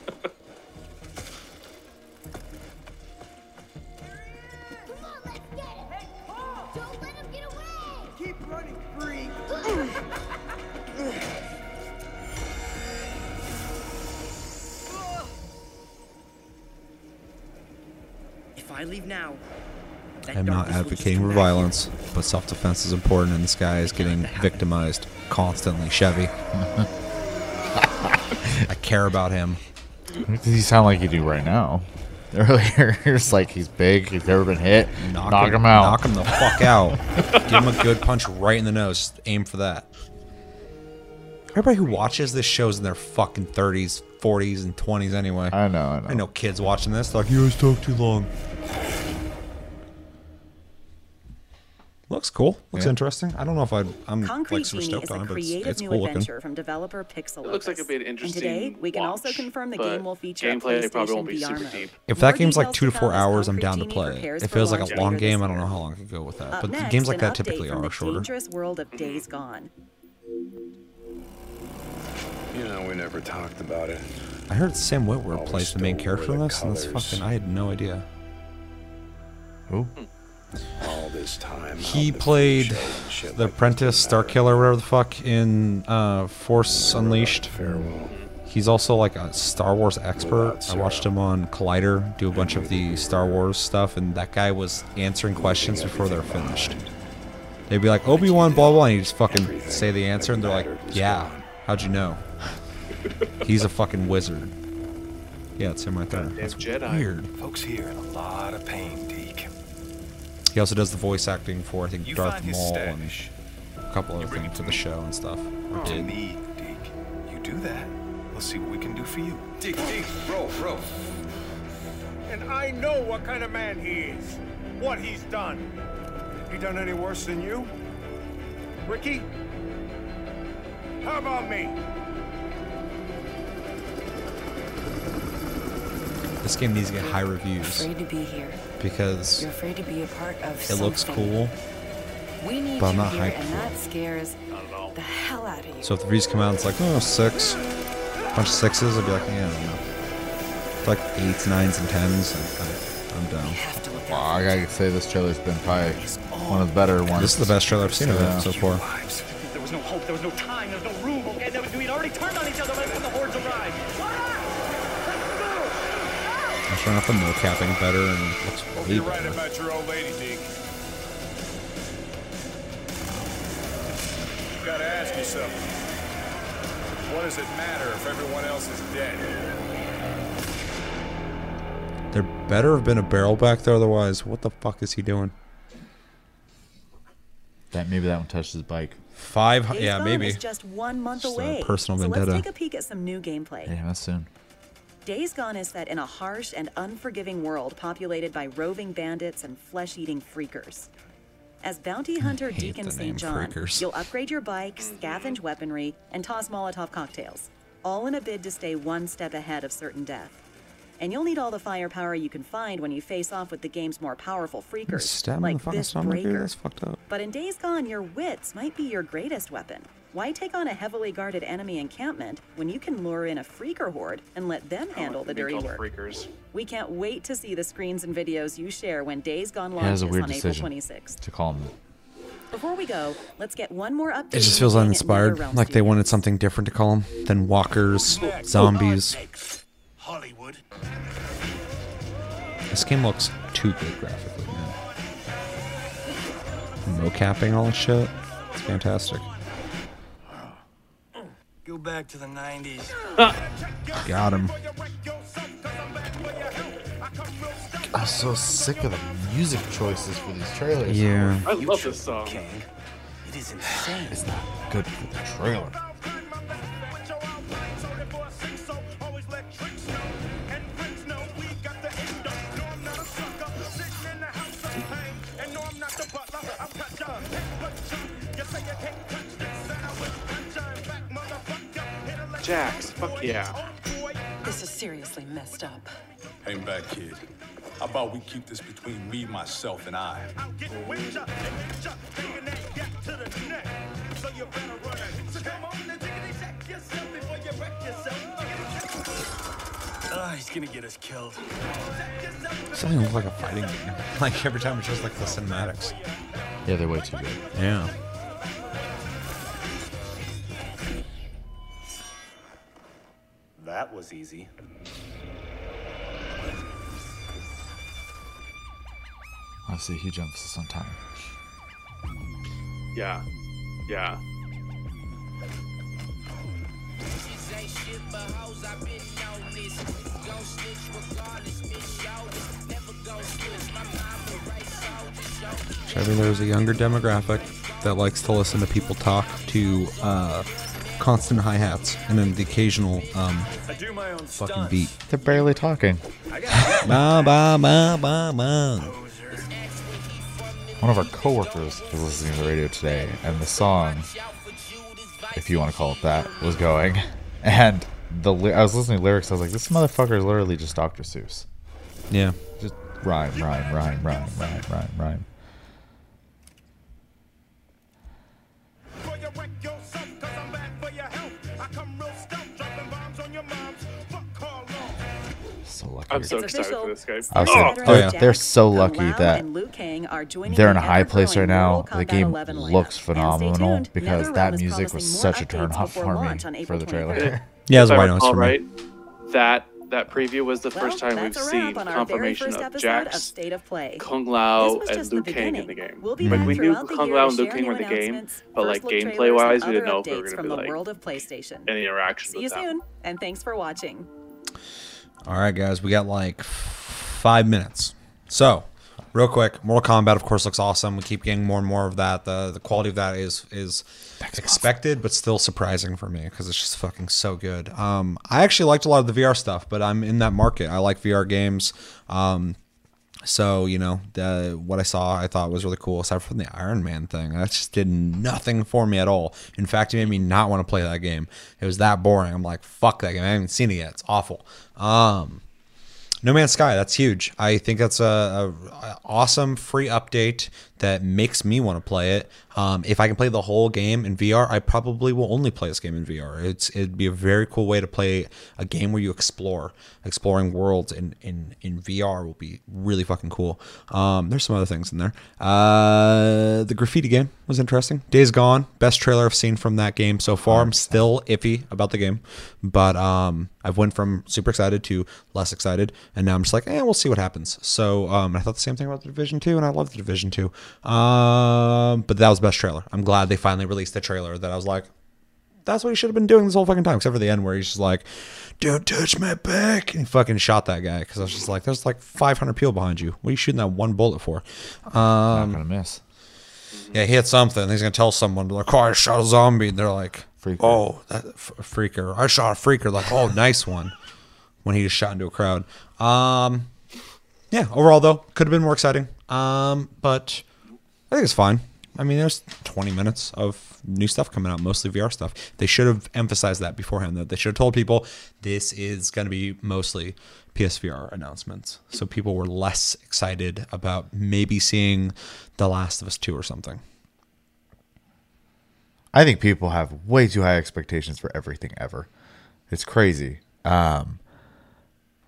advocating for violence, but self-defense is important, and this guy is getting victimized constantly. Chevy. I care about him. What does he sound like you do right now? earlier. it's like he's big. He's never been hit. Knock, him, him out. Knock him the fuck out. Give him a good punch right in the nose. Just aim for that. Everybody who watches this show's in their fucking 30s, 40s, and 20s anyway. I know, I know. I know kids watching this. They're like, you guys talk too long. Looks cool. Looks Yeah. interesting. I don't know if I'd, I'm Concrete like super Genie stoked is a on it, but it's, creative it's new cool looking. adventure from developer Pixel. It looks like it'd be an And today, we can also confirm the game will feature a gameplay probably won't PlayStation be VR super mode. deep. If More that game's like two to four hours, I'm down to play. prepares If for it was like a long game, I don't know how long I could go with that. But next, games like that typically are the shorter. dangerous world of Days Gone. You know, we never talked about it. I heard Sam Witwer plays the main character in this, and that's fucking. I had no idea. Who? Hmm. All this time. He played show and shit the apprentice, Star Killer, whatever the fuck, in uh, Force Unleashed. Farewell. He's also like a Star Wars expert. I watched him on Collider do a bunch of the Star Wars stuff, and that guy was answering questions before they're finished. They'd be like, Obi Wan, blah, blah, and he'd just fucking say the answer, and they're like, yeah, how'd you know? He's a fucking wizard. Yeah, it's him right there. That's Jedi. weird. Folks here in a lot of pain, Deke. He also does the voice acting for, I think, You Darth Maul and a couple other things for the show and stuff. Or To did. me, Deke. You do that. We'll see what we can do for you. Dick, Dick, bro, bro. And I know what kind of man he is. What he's done. He done any worse than you? Ricky? How about me? This game needs to get high reviews Afraid to be here. Because You're afraid to be a part of it looks cool. We need but I'm not here, hyped and for that scares the hell out of you. So if the reviews come out, it's like, oh, six, a bunch of sixes, I'd be like, yeah, I don't know. It's like eights, nines, and tens. I, I, I'm down. Wow, I gotta say this trailer's been probably one of the better ones. This is the best trailer I've seen of Yeah. it so far. There was no hope, there was no time, there was no room, okay? There was, we'd already turned on each other right when the hordes arrived. I'm sure enough the mocapping better and looks way You're right better. about your old lady, Deke. You gotta ask yourself, what does it matter if everyone else is dead? There better have been a barrel back there, otherwise, what the fuck is he doing? That maybe that one touched his bike. Five, Days yeah, maybe. is just one month Just a away. personal so vendetta. let's take a peek at some new gameplay. Yeah, that's soon. Days Gone is set in a harsh and unforgiving world populated by roving bandits and flesh-eating freakers. As bounty hunter Deacon St. John, freakers. you'll upgrade your bike, scavenge weaponry, and toss Molotov cocktails, all in a bid to stay one step ahead of certain death. And you'll need all the firepower you can find when you face off with the game's more powerful freakers, Stab like the this dude. breaker. That's fucked up. But in Days Gone, your wits might be your greatest weapon. Why take on a heavily guarded enemy encampment when you can lure in a freaker horde and let them oh, handle the dirty called work? Freakers. We can't wait to see the screens and videos you share when Days Gone He launches has a weird on April decision 26th. to call them. Before we go, let's get one more update. It just feels uninspired, like they wanted something different to call them than walkers, zombies. Hollywood. This game looks too good graphically, man. Mocapping all that shit. It's fantastic. Go back to the 90s. Got him. I'm so sick of the music choices for these trailers. Yeah. I love this song. It is insane. It's not good for the trailer. Jax, fuck yeah. This is seriously messed up. Hang back, kid. How about we keep this between me, myself, and I? Ah, he's gonna get us killed. Something looks like a fighting game. Like every time it's just like the cinematics. Yeah, they're way too good. Yeah. That was easy. I see a huge emphasis on time. Yeah. Yeah. I mean, there's a younger demographic that likes to listen to people talk to uh, constant hi hats and then the occasional um, fucking beat. They're barely talking. Ba, ba, ba, ba, ba. One of our coworkers was listening to the radio today, and the song, if you want to call it that, was going. And the ly- I was listening to lyrics. I was like, this motherfucker is literally just Dr. Seuss. Yeah. Just rhyme, rhyme, rhyme, rhyme, rhyme, rhyme, rhyme. I'm so It's excited official. for this game. I was Star saying, they're, so lucky that and Liu are joining they're in a high place right now. The game looks phenomenal tuned, because that music was such a turn updates off for me launch on for April the 23rd. trailer. Yeah, it was If a I white noise recall for me. right, that that preview was the Well, first time we've seen wrap on our very confirmation of episode Jax, of State of Play. Kung Lao, and just Liu Kang in the game. We'll be like we knew throughout Kung Lao and Liu share Kang were in the game, but like gameplay wise, we didn't know if we were gonna from be the like world of PlayStation. any interaction See you soon, and thanks for watching. All right, guys, we got like five minutes. So, real quick, Mortal Kombat, of course, looks awesome. We keep getting more and more of that. The the quality of that is is expected, but still surprising for me because it's just fucking so good. Um, I actually liked a lot of the VR stuff, but I'm in that market. I like VR games. Um, so you know, the, what I saw, I thought was really cool. Aside from the Iron Man thing, that just did nothing for me at all. In fact, it made me not want to play that game. It was that boring. I'm like, fuck that game. I haven't seen it yet. It's awful. Um, no Man's Sky, that's huge. I think that's a, a, a awesome free update that makes me want to play it. Um, if I can play the whole game in VR, I probably will only play this game in VR. It's it'd be a very cool way to play a game where you explore, exploring worlds in in, in VR will be really fucking cool. Um, there's some other things in there. Uh, the graffiti game was interesting. Days Gone, best trailer I've seen from that game so far. I'm still iffy about the game, but um, I've went from super excited to less excited, and now I'm just like, eh, we'll see what happens. So um, I thought the same thing about the Division Two, and I love the Division Two. Um, but that was the best trailer. I'm glad they finally released the trailer that I was like, that's what he should have been doing this whole fucking time, except for the end where he's just like, "Don't touch my back," and he fucking shot that guy because I was just like, "There's like 500 people behind you. What are you shooting that one bullet for?" Um, Not gonna miss. yeah, he hit something. He's gonna tell someone like, "Oh, I shot a zombie," and they're like, Freaker. "Oh, that f- freaker! I shot a freaker." Like, "Oh, nice one," when he just shot into a crowd. Um, yeah. Overall, though, could have been more exciting. Um, but I think it's fine. I mean, there's 20 minutes of new stuff coming out, mostly VR stuff. They should have emphasized that beforehand. That they should have told people this is going to be mostly PSVR announcements, so people were less excited about maybe seeing The Last of Us 2 or something. I think people have way too high expectations for everything ever. It's crazy. Um,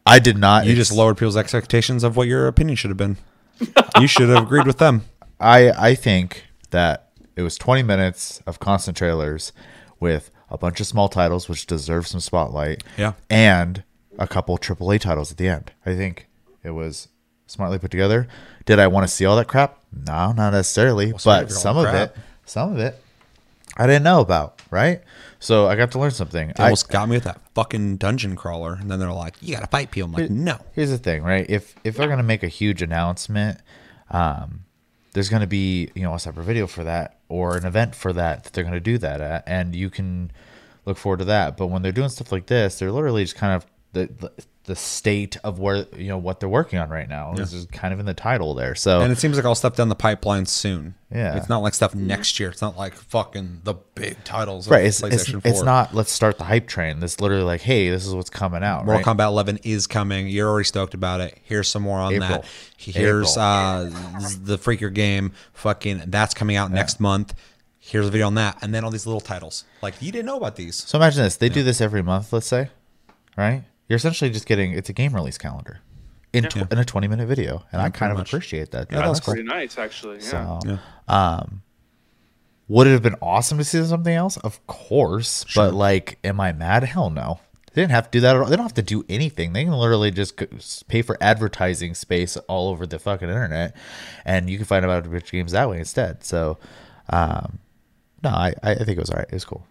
I did not. You just lowered people's expectations of what your opinion should have been. you should have agreed with them. I I think that it was 20 minutes of constant trailers with a bunch of small titles which deserve some spotlight. Yeah. And a couple AAA titles at the end. I think it was smartly put together. Did I want to see all that crap? No, not necessarily. Well, but some of crap. it, some of it, I didn't know about. Right. So I got to learn something. They I, almost got me with that fucking dungeon crawler, and then they're like, "You got to fight people." I'm like, "No." Here's the thing, right? If if they're gonna make a huge announcement, um, there's gonna be you know a separate video for that or an event for that that they're gonna do that at, and you can look forward to that. But when they're doing stuff like this, they're literally just kind of the the, the state of where you know what they're working on right now. This is kind of in the title there. So And it seems like all stuff down the pipeline soon. Yeah. it's not like stuff next year. It's not like fucking the big titles. Right, it's, it's, it's 4. not let's start the hype train. This literally like, hey, this is what's coming out. Mortal right? Kombat 11 is coming. You're already stoked about it. Here's some more on April. that. Here's April. uh the Freaker game. Fucking that's coming out next month. Here's a video on that, and then all these little titles. Like you didn't know about these. So imagine this: they do this every month, let's say, right? You're essentially just getting it's a game release calendar in tw- in a 20 minute video, and Yeah, I kind of much. appreciate that. Yeah, that's honest. Pretty nice, actually. Yeah. So, um, would it have been awesome to see something else? Of course, but like, am I mad? Hell no. They didn't have to do that at all. They don't have to do anything. They can literally just pay for advertising space all over the fucking internet, and you can find out about rich games that way instead. So, um, no, I, I think it was alright. It was cool.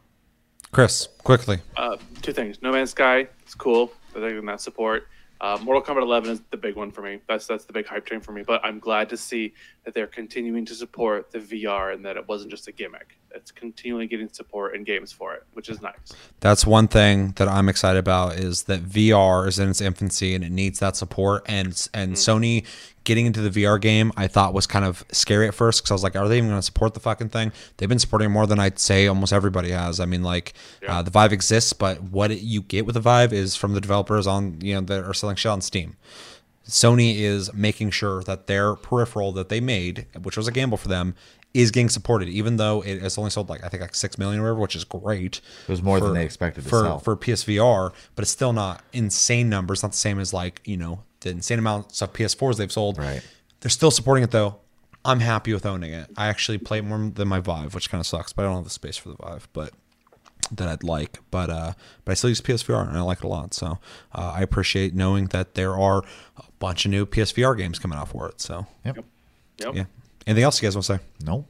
Chris, quickly. Uh, two things. No Man's Sky it's cool. In that support. Uh, Mortal Kombat 11 is the big one for me. That's that's the big hype train for me. But I'm glad to see that they're continuing to support the VR and that it wasn't just a gimmick. It's continually getting support in games for it, which is nice. That's one thing that I'm excited about is that VR is in its infancy and it needs that support. And and Sony getting into the VR game, I thought was kind of scary at first because I was like, are they even going to support the fucking thing? They've been supporting more than I'd say almost everybody has. I mean, like uh, the Vive exists, but what it, you get with the Vive is from the developers on you know that are selling shit on Steam. Sony is making sure that their peripheral that they made, which was a gamble for them, is getting supported, even though it has only sold like I think like six million or whatever, which is great. It was more than they expected to for sell. for PSVR, but it's still not insane numbers. Not the same as like you know the insane amounts of PS4s they've sold. Right. They're still supporting it though. I'm happy with owning it. I actually play it more than my Vive, which kind of sucks, but I don't have the space for the Vive, but that I'd like. But uh, but I still use PSVR and I like it a lot. So uh, I appreciate knowing that there are a bunch of new PSVR games coming out for it. So Yep. Yep. yeah. Anything else you guys want to say? No.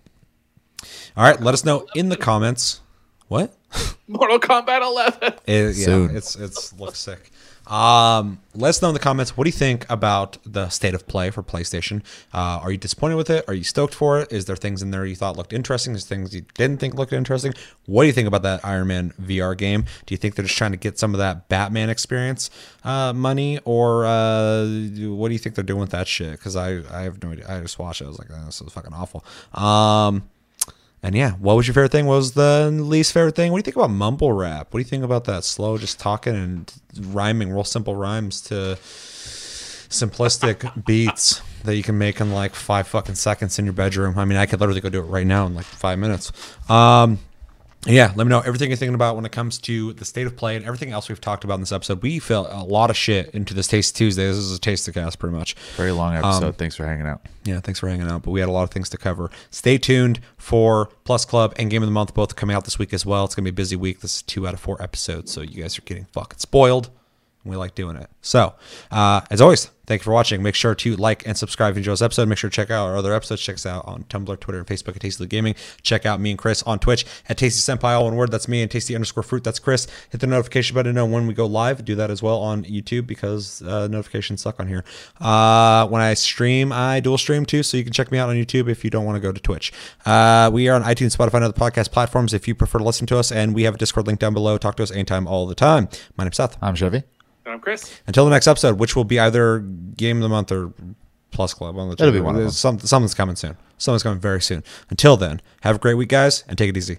All right, let us know in the comments. What? Mortal Kombat 11. It, yeah, Soon. it's it's looks sick. Um, let us know in the comments. What do you think about the state of play for PlayStation? Uh, are you disappointed with it? Are you stoked for it? Is there things in there you thought looked interesting? Is things you didn't think looked interesting? What do you think about that Iron Man VR game? Do you think they're just trying to get some of that Batman experience uh, money, or uh, what do you think they're doing with that shit? Because I I have no idea. I just watched it. I was like, oh, this is fucking awful. Um, and yeah, what was your favorite thing? What was the least favorite thing? What do you think about mumble rap? What do you think about that slow, just talking and rhyming, real simple rhymes to simplistic beats that you can make in like five fucking seconds in your bedroom? I mean, I could literally go do it right now in like five minutes. Um, yeah, let me know everything you're thinking about when it comes to the state of play and everything else we've talked about in this episode. We felt a lot of shit into this Taste Tuesday. This is a taste of cast, pretty much. Very long episode. Um, Thanks for hanging out. yeah, thanks for hanging out. But we had a lot of things to cover. Stay tuned for Plus Club and Game of the Month both coming out this week as well. It's gonna be a busy week. This is two out of four episodes, so you guys are getting fucking spoiled. We like doing it. So, uh, as always, thank you for watching. Make sure to like and subscribe if you enjoy this episode. Make sure to check out our other episodes. Check us out on Tumblr, Twitter, and Facebook at Tasty Gaming. Check out me and Chris on Twitch at Tasty Senpai, all one word. That's me and Tasty underscore fruit. That's Chris. Hit the notification button to know when we go live. Do that as well on YouTube because uh, notifications suck on here. Uh, when I stream, I dual stream too, so you can check me out on YouTube if you don't want to go to Twitch. Uh, we are on iTunes, Spotify, and other podcast platforms if you prefer to listen to us, and we have a Discord link down below. Talk to us anytime, all the time. My name's Seth. I'm Chevy. And I'm Chris. Until the next episode, which will be either Game of the Month or Plus Club. On the It'll be one of them. Some, something's coming soon. Something's coming very soon. Until then, have a great week, guys, and take it easy.